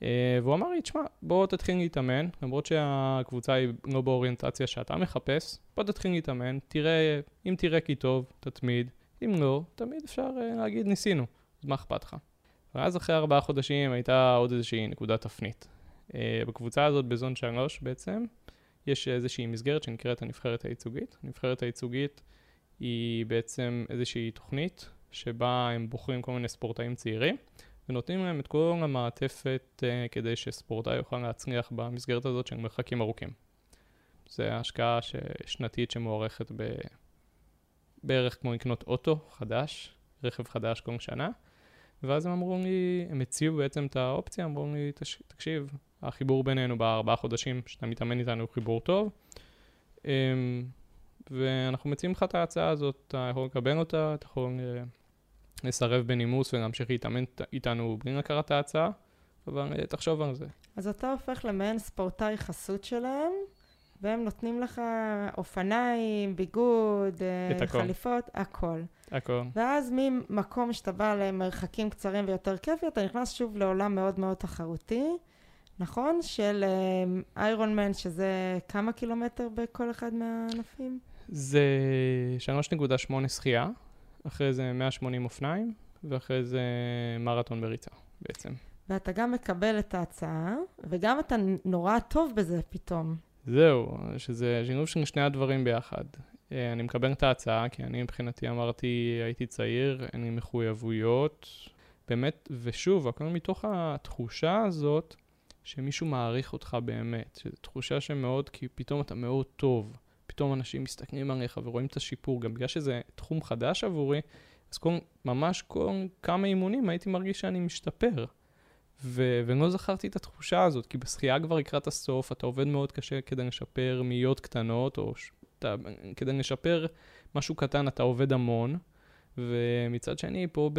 Uh, והוא אמר לי, תשמע, בוא תתחיל להתאמן, למרות שהקבוצה היא לא באוריינטציה שאתה מחפש, בוא תתחיל להתאמן, תראה, אם תראה כי טוב, תתמיד, אם לא, תמיד אפשר uh, להגיד ניסינו, אז מה אכפת לך? ואז אחרי ארבעה חודשים הייתה עוד איזושהי נקודת תפנית. Uh, בקבוצה הזאת, בזון 3 בעצם, יש איזושהי מסגרת שנקראת הנבחרת הייצוגית. הנבחרת הייצוגית היא בעצם איזושהי תוכנית שבה הם בוחרים כל מיני ספורטאים צעירים ונותנים להם את כל המעטפת uh, כדי שספורטאי יוכל להצליח במסגרת הזאת של מרחקים ארוכים. זה השקעה. שנתית שמוערכת ב... בערך כמו לקנות אוטו חדש, רכב חדש כל שנה. ואז הם אמרו לי, הם הציעו בעצם את האופציה, אמרו לי, תקשיב, החיבור בינינו בארבעה חודשים שאתה מתאמן איתנו הוא חיבור טוב. אמ, ואנחנו מציעים לך את ההצעה הזאת, אתה יכול לקבל אותה, אתה יכול אה, לסרב בנימוס ולהמשיך להתאמן איתנו בלי לקחת את ההצעה, אבל אה, תחשוב על זה.
אז אתה הופך למעין ספורטאי חסות שלהם, והם נותנים לך אופניים, ביגוד, אה, חליפות, הכל.
הכל.
ואז ממקום שאתה בא למרחקים קצרים ויותר כיפי, אתה נכנס שוב לעולם מאוד מאוד תחרותי. נכון? של איירון uh, מן, שזה כמה קילומטר בכל אחד מהענפים?
זה 3.8 שחייה, אחרי זה 180 אופניים, ואחרי זה מרתון בריצה בעצם.
ואתה גם מקבל את ההצעה, וגם אתה נורא טוב בזה פתאום.
זהו, שזה שילוב של שני הדברים ביחד. אה, אני מקבל את ההצעה, כי אני מבחינתי אמרתי, הייתי צעיר, אין לי מחויבויות. באמת, ושוב, הכל מתוך התחושה הזאת שמישהו מעריך אותך באמת, שזו תחושה שמאוד, כי פתאום אתה מאוד טוב, פתאום אנשים מסתכלים עליך ורואים את השיפור, גם בגלל שזה תחום חדש עבורי, אז כל, ממש כל כמה אימונים הייתי מרגיש שאני משתפר. ו- ולא זכרתי את התחושה הזאת, כי בשחייה כבר לקראת הסוף, אתה עובד מאוד קשה כדי לשפר מאיות קטנות, או ש- אתה, כדי לשפר משהו קטן אתה עובד המון, ומצד שני, פה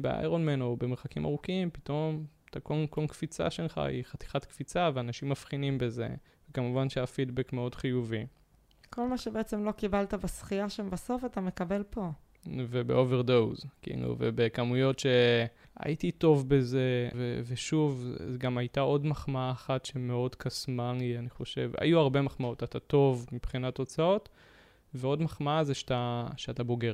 ב Ironman או במרחקים ארוכים, פתאום אתה כל, כל קפיצה שלך היא חתיכת קפיצה, ואנשים מבחינים בזה, וכמובן שהפידבק מאוד חיובי.
כל מה שבעצם לא קיבלת בשחייה שם בסוף, אתה מקבל פה.
וב overdose, כאילו, ובכמויות שהייתי טוב בזה, ו- ושוב, גם הייתה עוד מחמאה אחת שמאוד קסמה לי, אני חושב. היו הרבה מחמאות, אתה טוב מבחינת תוצאות, ועוד מחמאה זה שאתה, שאתה בוגר.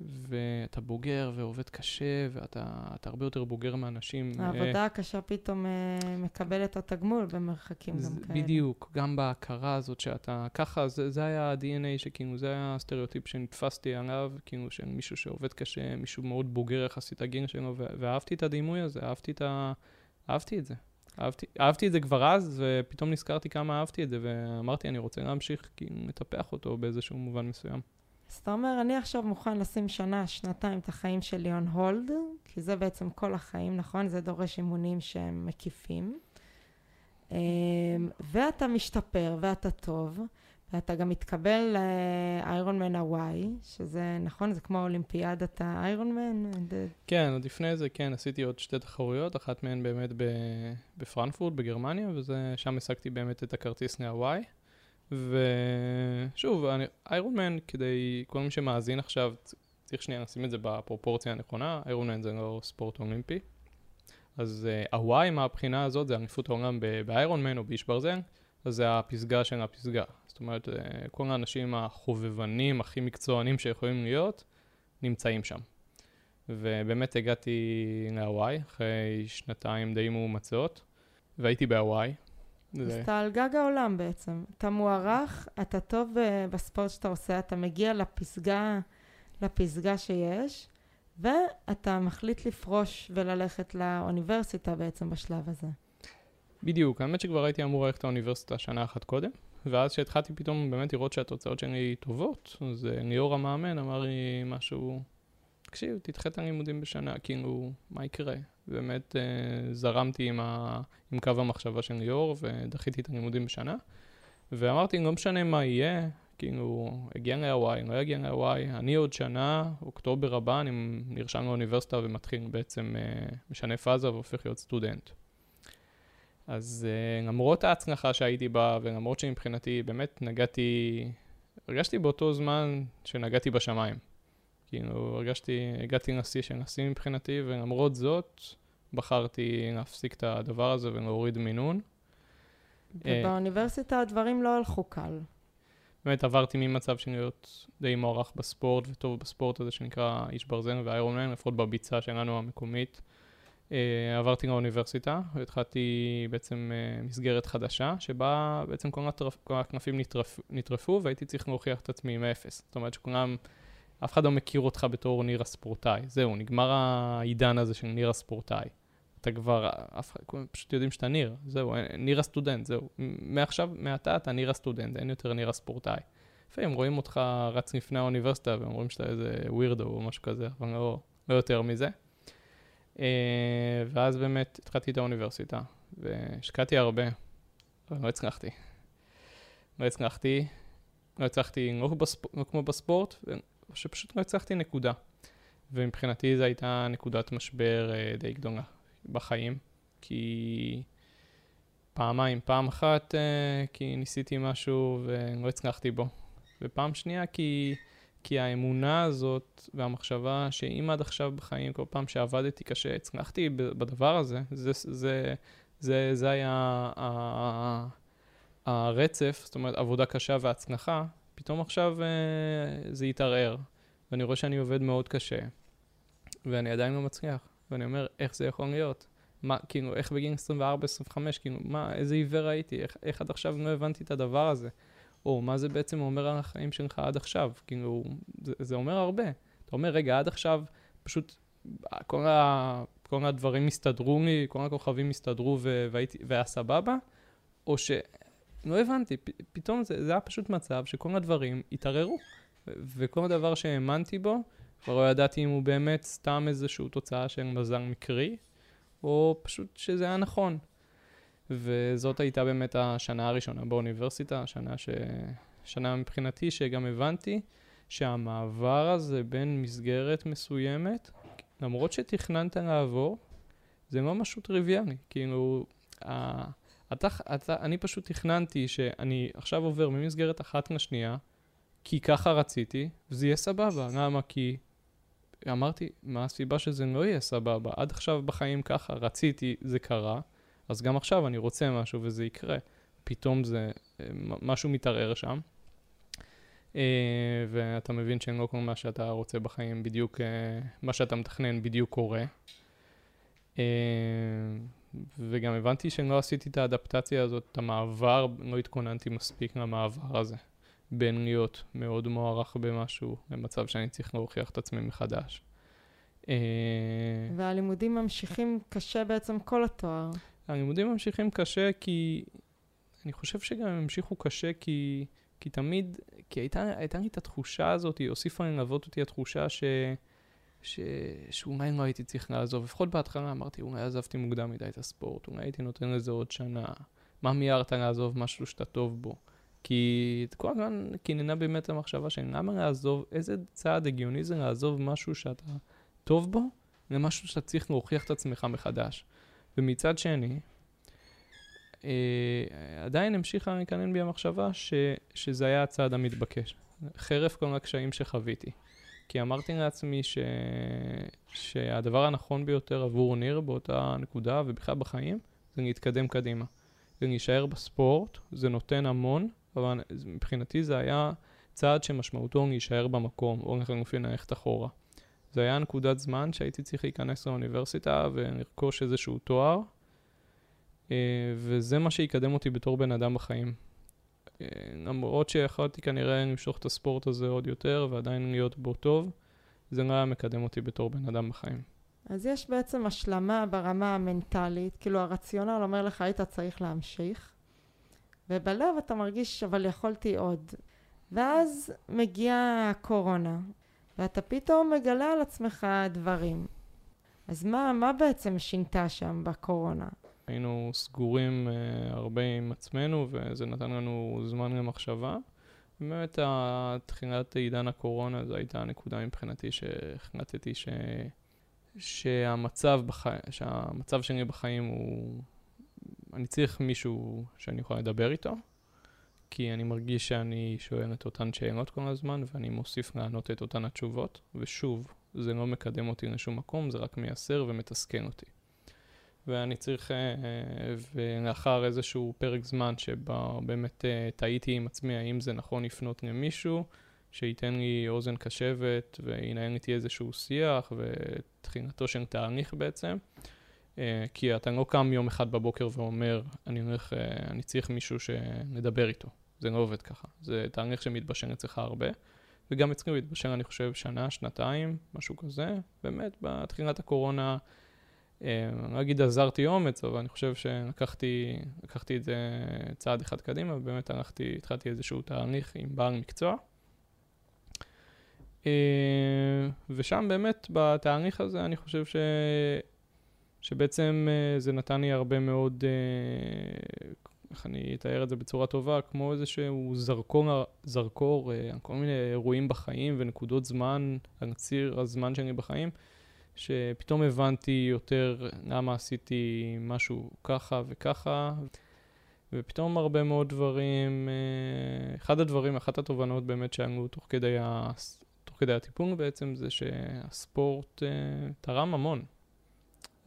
ואתה בוגר ועובד קשה, ואתה הרבה יותר בוגר מאנשים.
העבודה אה, הקשה פתאום אה, מקבלת את התגמול במרחקים גם כאלה.
בדיוק, גם בהכרה הזאת שאתה, ככה, זה, זה היה ה-DNA שכאילו, זה היה הסטריאוטיפ שנתפסתי עליו, כאילו, של מישהו שעובד קשה, מישהו מאוד בוגר יחסית הגיל שלו, ואהבתי את הדימוי הזה, אהבתי את ה... אהבתי את זה. אהבתי, אהבתי את זה כבר אז, ופתאום נזכרתי כמה אהבתי את זה, ואמרתי, אני רוצה להמשיך כאילו לטפח אותו באיזשהו מובן מסוים.
אז אתה אומר, אני עכשיו מוכן לשים שנה, שנתיים את החיים שלי on hold, כי זה בעצם כל החיים, נכון? זה דורש אימונים שהם מקיפים. אמ, ואתה משתפר, ואתה טוב, ואתה גם מתקבל לאיירון מן הוואי, שזה, נכון? זה כמו אולימפיאדת האיירון מן?
כן, עוד לפני זה, כן, עשיתי עוד שתי תחרויות, אחת מהן באמת בפרנקפורט, בגרמניה, ושם השגתי באמת את הכרטיס מהוואי. ושוב, איירון מן, כדי, כל מי שמאזין עכשיו, צריך שנייה לשים את זה בפרופורציה הנכונה, איירון מן זה לא ספורט אולימפי. אז uh, הוואי מהבחינה הזאת זה אליפות העולם באיירון מן או באיש ברזל, אז זה הפסגה של הפסגה. זאת אומרת, uh, כל האנשים החובבנים, הכי מקצוענים שיכולים להיות, נמצאים שם. ובאמת הגעתי להוואי אחרי שנתיים די מאומצות, והייתי בהוואי,
אז אתה על גג העולם בעצם. אתה מוערך, אתה טוב בספורט שאתה עושה, אתה מגיע לפסגה, לפסגה שיש, ואתה מחליט לפרוש וללכת לאוניברסיטה בעצם בשלב הזה.
בדיוק, האמת שכבר הייתי אמור ללכת לאוניברסיטה שנה אחת קודם, ואז כשהתחלתי פתאום באמת לראות שהתוצאות שלי טובות, אז אה, ליאור המאמן אמר לי משהו, תקשיב, תדחה את הלימודים בשנה, כאילו, מה יקרה? באמת אה, זרמתי עם, ה, עם קו המחשבה של ליאור ודחיתי את הלימודים בשנה. ואמרתי, לא משנה מה יהיה, כאילו, הגיע להוואי, לא יגיע להוואי, אני עוד שנה, אוקטובר הבא, אני נרשם לאוניברסיטה ומתחיל בעצם, אה, משנה פאזה והופך להיות סטודנט. אז אה, למרות ההצלחה שהייתי בה, ולמרות שמבחינתי באמת נגעתי, הרגשתי באותו זמן שנגעתי בשמיים. כאילו, הרגשתי, הגעתי לשיא של השיא מבחינתי, ולמרות זאת, בחרתי להפסיק את הדבר הזה ולהוריד מינון.
ובאוניברסיטה הדברים לא הלכו קל.
באמת עברתי ממצב של להיות די מוערך בספורט וטוב בספורט הזה שנקרא איש ברזל ואיירון מן, לפחות בביצה שלנו המקומית. Uh, עברתי לאוניברסיטה והתחלתי בעצם uh, מסגרת חדשה, שבה בעצם כל הכנפים נטרפ, נטרפו והייתי צריך להוכיח את עצמי עם אפס. זאת אומרת שכולם אף אחד לא מכיר אותך בתור ניר הספורטאי. זהו, נגמר העידן הזה של ניר הספורטאי. אתה כבר, אף אחד, פשוט יודעים שאתה ניר, זהו, ניר הסטודנט, זהו. מעכשיו, מעתה אתה ניר הסטודנט, אין יותר ניר הספורטאי. לפעמים רואים אותך רץ לפני האוניברסיטה ואומרים שאתה איזה weirdo או משהו כזה, אבל לא, לא יותר מזה. אה, ואז באמת התחלתי את האוניברסיטה, והשקעתי הרבה, אבל לא הצלחתי. לא הצלחתי, לא הצלחתי לא, בספ... לא כמו בספורט, או שפשוט לא הצלחתי נקודה. ומבחינתי זו הייתה נקודת משבר uh, די גדולה בחיים, כי פעמיים, פעם אחת uh, כי ניסיתי משהו ולא הצלחתי בו, ופעם שנייה כי, כי האמונה הזאת והמחשבה שאם עד עכשיו בחיים, כל פעם שעבדתי קשה, הצלחתי בדבר הזה, זה, זה, זה, זה היה הרצף, זאת אומרת עבודה קשה והצלחה, פתאום עכשיו uh, זה יתערער, ואני רואה שאני עובד מאוד קשה, ואני עדיין לא מצליח, ואני אומר, איך זה יכול להיות? מה, כאילו, איך בגיל 24-25, כאילו, מה, איזה עיוור הייתי, איך, איך עד עכשיו לא הבנתי את הדבר הזה? או מה זה בעצם אומר על החיים שלך עד עכשיו? כאילו, זה, זה אומר הרבה. אתה אומר, רגע, עד עכשיו פשוט כל, ה, כל הדברים הסתדרו לי, כל הכוכבים הסתדרו והייתי, והיה סבבה, או ש... לא הבנתי, פ, פתאום זה, זה היה פשוט מצב שכל הדברים התערערו. וכל דבר שהאמנתי בו, כבר לא ידעתי אם הוא באמת סתם איזושהי תוצאה של מזל מקרי, או פשוט שזה היה נכון. וזאת הייתה באמת השנה הראשונה באוניברסיטה, השנה ש... שנה מבחינתי שגם הבנתי שהמעבר הזה בין מסגרת מסוימת, למרות שתכננת לעבור, זה לא משהו טריוויאלי. כאילו. אתה, אתה, אני פשוט תכננתי שאני עכשיו עובר ממסגרת אחת לשנייה, כי ככה רציתי, וזה יהיה סבבה. למה? כי אמרתי, מה הסיבה שזה לא יהיה סבבה? עד עכשיו בחיים ככה, רציתי, זה קרה, אז גם עכשיו אני רוצה משהו וזה יקרה. פתאום זה, אה, משהו מתערער שם. Uh, ואתה מבין שלא כל מה שאתה רוצה בחיים בדיוק, uh, מה שאתה מתכנן בדיוק קורה. וגם הבנתי שלא עשיתי את האדפטציה הזאת, את המעבר, לא התכוננתי מספיק למעבר הזה. בין להיות מאוד מוערך במשהו למצב שאני צריך להוכיח את עצמי מחדש.
והלימודים ממשיכים קשה בעצם כל התואר.
הלימודים ממשיכים קשה כי... אני חושב שגם הם המשיכו קשה כי, כי תמיד, כי הייתה, הייתה לי את התחושה הזאת, היא הוסיפה ללוות אותי התחושה ש, ש, שאולי לא הייתי צריך לעזוב. לפחות בהתחלה אמרתי, אולי עזבתי מוקדם מדי את הספורט, אולי הייתי נותן לזה עוד שנה. מה מיהרת לעזוב משהו שאתה טוב בו? כי כל הזמן קיננה באמת המחשבה של למה לעזוב, איזה צעד הגיוני זה לעזוב משהו שאתה טוב בו, למשהו שאתה צריך להוכיח את עצמך מחדש. ומצד שני, אה, עדיין המשיכה לקנן בי המחשבה ש, שזה היה הצעד המתבקש, חרף כל הקשיים שחוויתי. כי אמרתי לעצמי ש... שהדבר הנכון ביותר עבור ניר באותה נקודה ובכלל בחיים זה להתקדם קדימה. זה להישאר בספורט, זה נותן המון, אבל מבחינתי זה היה צעד שמשמעותו להישאר במקום, או לחלופין ללכת אחורה. זה היה נקודת זמן שהייתי צריך להיכנס לאוניברסיטה ולרכוש איזשהו תואר, אה, וזה מה שיקדם אותי בתור בן אדם בחיים. אה, למרות שיכולתי כנראה למשוך את הספורט הזה עוד יותר ועדיין להיות בו טוב, זה לא היה מקדם אותי בתור בן אדם בחיים.
אז יש בעצם השלמה ברמה המנטלית, כאילו הרציונל אומר לך היית צריך להמשיך, ובלב אתה מרגיש אבל יכולתי עוד. ואז מגיעה הקורונה, ואתה פתאום מגלה על עצמך דברים. אז מה, מה בעצם שינתה שם בקורונה?
היינו סגורים uh, הרבה עם עצמנו, וזה נתן לנו זמן למחשבה. באמת, תחילת עידן הקורונה זו הייתה הנקודה מבחינתי שהחלטתי ש... שהמצב, בח... שהמצב שלי בחיים הוא... אני צריך מישהו שאני יכול לדבר איתו, כי אני מרגיש שאני שואל את אותן שאלות כל הזמן, ואני מוסיף לענות את אותן התשובות, ושוב, זה לא מקדם אותי לשום מקום, זה רק מייסר ומתסכן אותי. ואני צריך, אה, ולאחר איזשהו פרק זמן שבו באמת אה, טעיתי עם עצמי האם זה נכון לפנות למישהו שייתן לי אוזן קשבת וינהל איתי איזשהו שיח ותחילתו של תהליך בעצם. אה, כי אתה לא קם יום אחד בבוקר ואומר, אני הולך, אני צריך מישהו שנדבר איתו. זה לא עובד ככה. זה תהליך שמתבשל אצלך הרבה. וגם אצלי הוא התבשל, אני חושב, שנה, שנתיים, משהו כזה. באמת, בתחילת הקורונה אה, אני לא אגיד עזרתי אומץ, אבל אני חושב שלקחתי את זה צעד אחד קדימה, ובאמת הלכתי, התחלתי איזשהו תהליך עם בעל מקצוע. אה, ושם באמת, בתהליך הזה, אני חושב ש... שבעצם אה, זה נתן לי הרבה מאוד, איך אני אתאר את זה בצורה טובה, כמו איזשהו זרקור, זרקור כל מיני אירועים בחיים ונקודות זמן, על ציר הזמן שלי בחיים. שפתאום הבנתי יותר למה עשיתי משהו ככה וככה, ופתאום הרבה מאוד דברים, אה, אחד הדברים, אחת התובנות באמת שהיו תוך כדי, תוך כדי הטיפול בעצם, זה שהספורט אה, תרם המון.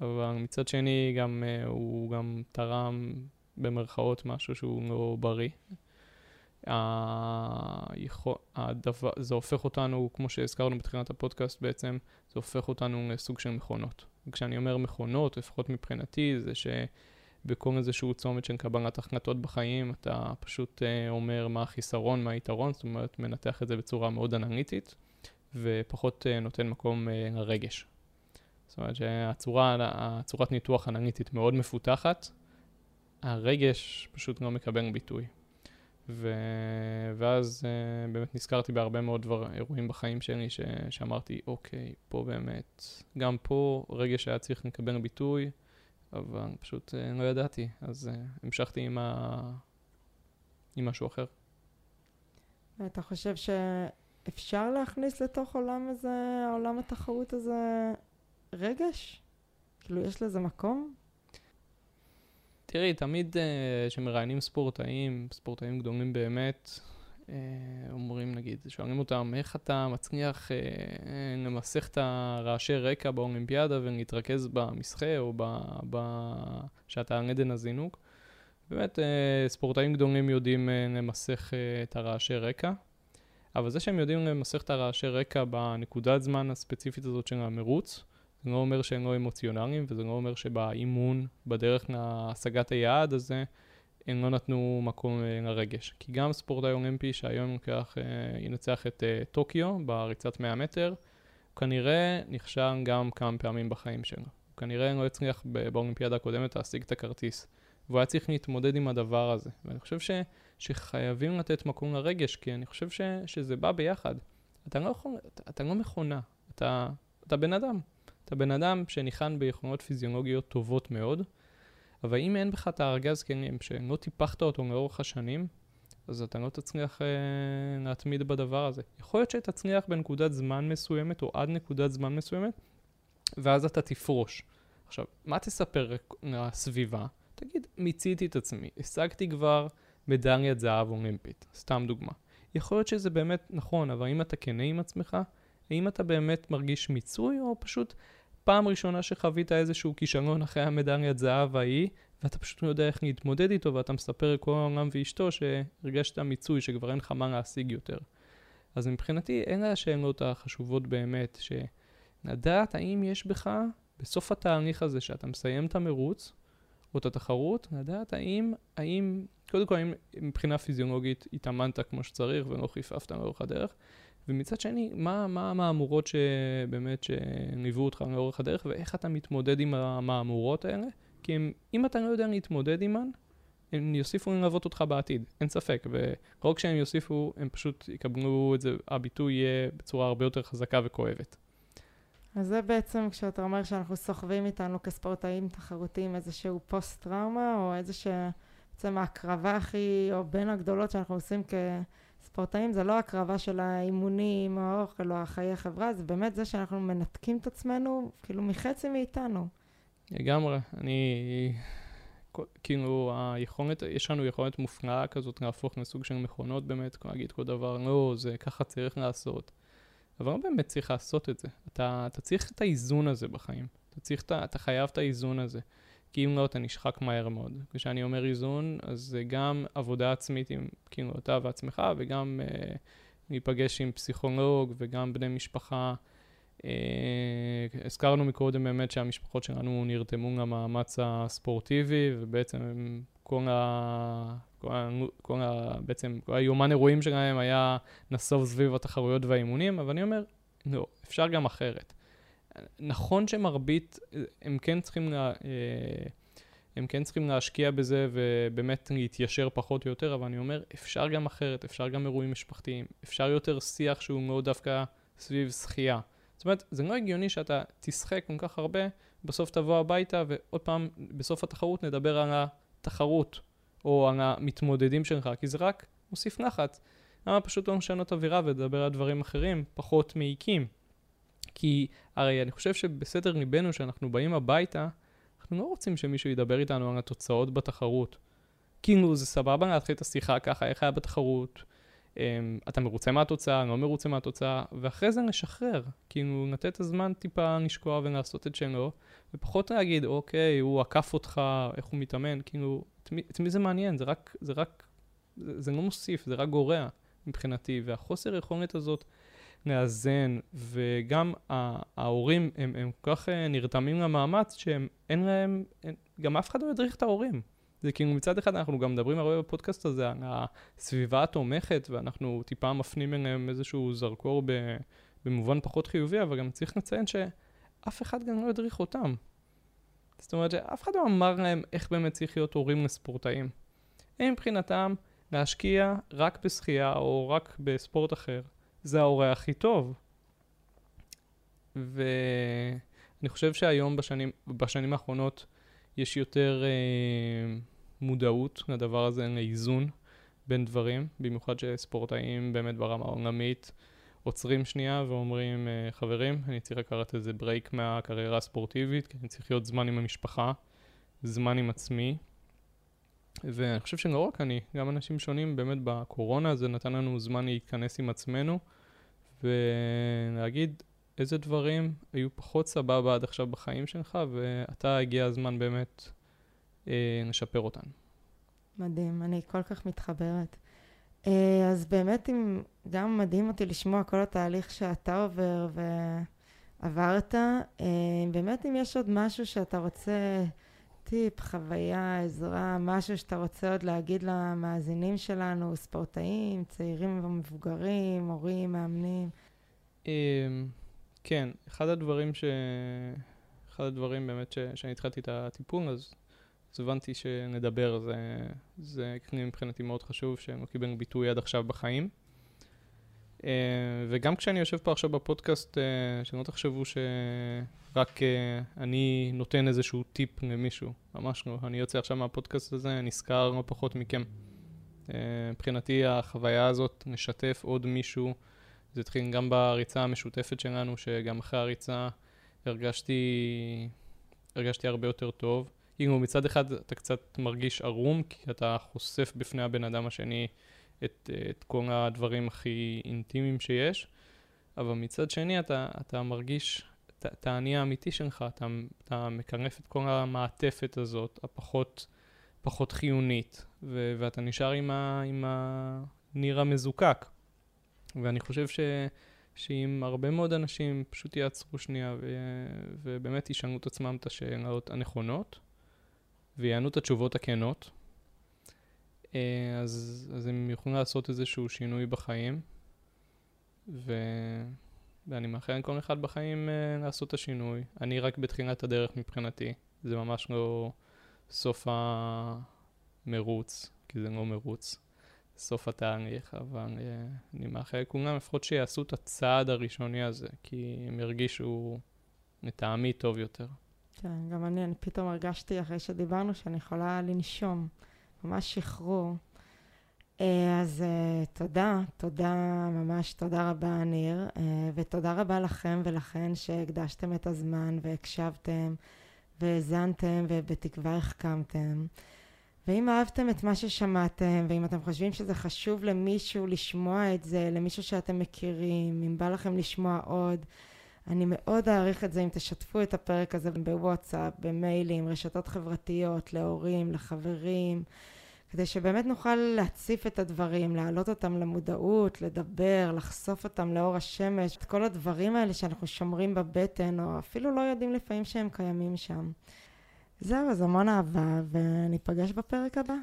אבל מצד שני, גם, אה, הוא גם תרם במרכאות משהו שהוא לא בריא. הדבר, זה הופך אותנו, כמו שהזכרנו בתחילת הפודקאסט בעצם, זה הופך אותנו לסוג של מכונות. וכשאני אומר מכונות, לפחות מבחינתי, זה שבכל איזשהו צומת של קבלת החלטות בחיים, אתה פשוט uh, אומר מה החיסרון, מה היתרון, זאת אומרת, מנתח את זה בצורה מאוד אנליטית, ופחות uh, נותן מקום uh, לרגש. זאת אומרת שהצורת ניתוח אנליטית מאוד מפותחת, הרגש פשוט לא מקבל ביטוי. ו... ואז uh, באמת נזכרתי בהרבה מאוד דבר, אירועים בחיים שלי ש... שאמרתי, אוקיי, פה באמת, גם פה רגע שהיה צריך לקבל ביטוי, אבל פשוט אה, לא ידעתי, אז אה, המשכתי עם, ה... עם משהו אחר.
אתה חושב שאפשר להכניס לתוך עולם הזה, עולם התחרות הזה, רגש? כאילו, יש לזה מקום?
תראי, תמיד כשמראיינים uh, ספורטאים, ספורטאים גדולים באמת, uh, אומרים נגיד, שואלים אותם, איך אתה מצליח uh, למסך את הרעשי רקע באולימפיאדה ולהתרכז במסחה או ב... ב... שאתה על עדן הזינוק? באמת, ספורטאים גדולים יודעים למסך את הרעשי רקע, אבל זה שהם יודעים למסך את הרעשי רקע בנקודת זמן הספציפית הזאת של המרוץ, זה לא אומר שהם לא אמוציונליים, וזה לא אומר שבאימון, בדרך להשגת היעד הזה, הם לא נתנו מקום אה, לרגש. כי גם ספורטאי אולימפי שהיום לוקח, אה, ינצח את אה, טוקיו בריצת 100 מטר, הוא כנראה נכשל גם כמה פעמים בחיים שלו. הוא כנראה לא הצליח באולימפיאדה הקודמת להשיג את הכרטיס. והוא היה צריך להתמודד עם הדבר הזה. ואני חושב ש, שחייבים לתת מקום לרגש, כי אני חושב ש, שזה בא ביחד. אתה לא, יכול, אתה, אתה לא מכונה, אתה, אתה בן אדם. אתה בן אדם שניחן ביכולות פיזיולוגיות טובות מאוד, אבל אם אין בך את הארגז כלים שלא טיפחת אותו לאורך השנים, אז אתה לא תצליח אה, להתמיד בדבר הזה. יכול להיות שתצליח בנקודת זמן מסוימת או עד נקודת זמן מסוימת, ואז אתה תפרוש. עכשיו, מה תספר לסביבה? תגיד, מיציתי את עצמי, השגתי כבר מדליית זהב אולימפית, סתם דוגמה. יכול להיות שזה באמת נכון, אבל אם אתה כנה עם עצמך, האם אתה באמת מרגיש מיצוי, או פשוט פעם ראשונה שחווית איזשהו כישלון אחרי המדליית זהב ההיא, ואתה פשוט לא יודע איך להתמודד איתו, ואתה מספר לכל העולם ואשתו שהרגשת מיצוי, שכבר אין לך מה להשיג יותר. אז מבחינתי, אלה השאלות החשובות באמת, שלדעת האם יש בך, בסוף התהליך הזה שאתה מסיים את המרוץ, או את התחרות, לדעת האם, האם, קודם כל, האם מבחינה פיזיולוגית התאמנת כמו שצריך ולא חיפפת לאורך הדרך, ומצד שני, מה, מה המהמורות שבאמת שניוו אותך לאורך הדרך, ואיך אתה מתמודד עם המהמורות האלה? כי הם, אם אתה לא יודע להתמודד עימן, הם יוסיפו ללוות אותך בעתיד, אין ספק. ולא רק שהם יוסיפו, הם פשוט יקבלו את זה, הביטוי יהיה בצורה הרבה יותר חזקה וכואבת.
אז זה בעצם כשאתה אומר שאנחנו סוחבים איתנו כספורטאים תחרותיים איזשהו פוסט-טראומה, או איזושהי, בעצם ההקרבה הכי, או בין הגדולות שאנחנו עושים כ... ספורטאים זה לא הקרבה של האימונים, או האוכל, או החיי חברה, זה באמת זה שאנחנו מנתקים את עצמנו, כאילו, מחצי מאיתנו.
לגמרי. אני... כאילו, היכולת, יש לנו יכולת מופלאה כזאת להפוך לסוג של מכונות באמת, להגיד כל דבר, לא, זה ככה צריך לעשות. אבל לא באמת צריך לעשות את זה. אתה, אתה צריך את האיזון הזה בחיים. אתה צריך, אתה חייב את האיזון הזה. לא, אתה נשחק מהר מאוד. כשאני אומר איזון, אז זה גם עבודה עצמית עם, אתה ועצמך, וגם אה, להיפגש עם פסיכולוג וגם בני משפחה. אה, הזכרנו מקודם באמת שהמשפחות שלנו נרתמו למאמץ הספורטיבי, ובעצם כל ה... כל ה... כל ה... בעצם כל היומן אירועים שלהם היה נסוב סביב התחרויות והאימונים, אבל אני אומר, לא, אפשר גם אחרת. נכון שמרבית, הם כן צריכים, לה, אה, הם כן צריכים להשקיע בזה ובאמת להתיישר פחות או יותר, אבל אני אומר, אפשר גם אחרת, אפשר גם אירועים משפחתיים, אפשר יותר שיח שהוא מאוד דווקא סביב שחייה. זאת אומרת, זה לא הגיוני שאתה תשחק כל כך הרבה, בסוף תבוא הביתה ועוד פעם, בסוף התחרות נדבר על התחרות, או על המתמודדים שלך, כי זה רק מוסיף נחת. למה פשוט לא לשנות אווירה ולדבר על דברים אחרים, פחות מעיקים? כי הרי אני חושב שבסדר ליבנו שאנחנו באים הביתה, אנחנו לא רוצים שמישהו ידבר איתנו על התוצאות בתחרות. כאילו זה סבבה להתחיל את השיחה ככה, איך היה בתחרות, um, אתה מרוצה מהתוצאה, לא מרוצה מהתוצאה, ואחרי זה נשחרר. כאילו לתת את הזמן טיפה לשקוע ולעשות את שלו, ופחות להגיד, אוקיי, הוא עקף אותך, איך הוא מתאמן, כאילו, את מי, את מי זה מעניין? זה רק, זה רק, זה, זה לא מוסיף, זה רק גורע מבחינתי, והחוסר יכולת הזאת לאזן, וגם ההורים הם, הם כל כך אה, נרתמים למאמץ שהם, אין להם, אין, גם אף אחד לא ידריך את ההורים. זה כאילו מצד אחד אנחנו גם מדברים הרבה בפודקאסט הזה על הסביבה התומכת, ואנחנו טיפה מפנים אליהם איזשהו זרקור במובן פחות חיובי, אבל גם צריך לציין שאף אחד גם לא ידריך אותם. זאת אומרת שאף אחד לא אמר להם איך באמת צריך להיות הורים לספורטאים. הם מבחינתם להשקיע רק בשחייה או רק בספורט אחר. זה ההורה הכי טוב. ואני חושב שהיום, בשנים, בשנים האחרונות, יש יותר אה, מודעות לדבר הזה, לאיזון בין דברים, במיוחד שספורטאים באמת ברמה העולמית עוצרים שנייה ואומרים, אה, חברים, אני צריך לקחת איזה ברייק מהקריירה הספורטיבית, כי אני צריך להיות זמן עם המשפחה, זמן עם עצמי. ואני חושב שלא רק אני, גם אנשים שונים, באמת בקורונה זה נתן לנו זמן להתכנס עם עצמנו ולהגיד איזה דברים היו פחות סבבה עד עכשיו בחיים שלך, ואתה הגיע הזמן באמת אה, לשפר אותן.
מדהים, אני כל כך מתחברת. אה, אז באמת, אם, גם מדהים אותי לשמוע כל התהליך שאתה עובר ועברת. אה, באמת, אם יש עוד משהו שאתה רוצה, טיפ, חוויה, עזרה, משהו שאתה רוצה עוד להגיד למאזינים שלנו, ספורטאים, צעירים ומבוגרים, הורים, מאמנים.
אמ, כן, אחד הדברים ש... אחד הדברים באמת ש... שאני התחלתי את הטיפול, אז, אז הבנתי שנדבר, זה, זה מבחינתי מאוד חשוב, שלא קיבל ביטוי עד עכשיו בחיים. Uh, וגם כשאני יושב פה עכשיו בפודקאסט, uh, שלא תחשבו שרק uh, אני נותן איזשהו טיפ למישהו, ממש לא. אני יוצא עכשיו מהפודקאסט הזה, נזכר לא פחות מכם. Uh, מבחינתי החוויה הזאת, נשתף עוד מישהו זה התחיל גם בריצה המשותפת שלנו, שגם אחרי הריצה הרגשתי, הרגשתי הרבה יותר טוב. כאילו מצד אחד אתה קצת מרגיש ערום, כי אתה חושף בפני הבן אדם השני את, את כל הדברים הכי אינטימיים שיש, אבל מצד שני אתה, אתה מרגיש את האני האמיתי שלך, אתה, אתה מקרף את כל המעטפת הזאת, הפחות פחות חיונית, ו, ואתה נשאר עם, ה, עם הניר המזוקק. ואני חושב ש, שאם הרבה מאוד אנשים פשוט יעצרו שנייה ו, ובאמת ישאלו את עצמם את השאלות הנכונות, ויענו את התשובות הכנות, אה, אז, אז הם יכולים לעשות איזשהו שינוי בחיים, ו, ואני מאחל לכל אחד בחיים uh, לעשות את השינוי. אני רק בתחילת הדרך מבחינתי, זה ממש לא סוף המרוץ, כי זה לא מרוץ. סוף התהליך, אבל uh, אני מאחל לכולם לפחות שיעשו את הצעד הראשוני הזה, כי הם ירגישו לטעמי טוב יותר.
כן, גם אני, אני פתאום הרגשתי אחרי שדיברנו שאני יכולה לנשום, ממש שחרור. Uh, אז uh, תודה, תודה, ממש תודה רבה, ניר, uh, ותודה רבה לכם ולכן שהקדשתם את הזמן והקשבתם והאזנתם ובתקווה החכמתם. ואם אהבתם את מה ששמעתם, ואם אתם חושבים שזה חשוב למישהו לשמוע את זה, למישהו שאתם מכירים, אם בא לכם לשמוע עוד, אני מאוד אעריך את זה אם תשתפו את הפרק הזה בוואטסאפ, במיילים, רשתות חברתיות, להורים, לחברים, כדי שבאמת נוכל להציף את הדברים, להעלות אותם למודעות, לדבר, לחשוף אותם לאור השמש, את כל הדברים האלה שאנחנו שומרים בבטן, או אפילו לא יודעים לפעמים שהם קיימים שם. זהו, אז המון אהבה, וניפגש בפרק הבא.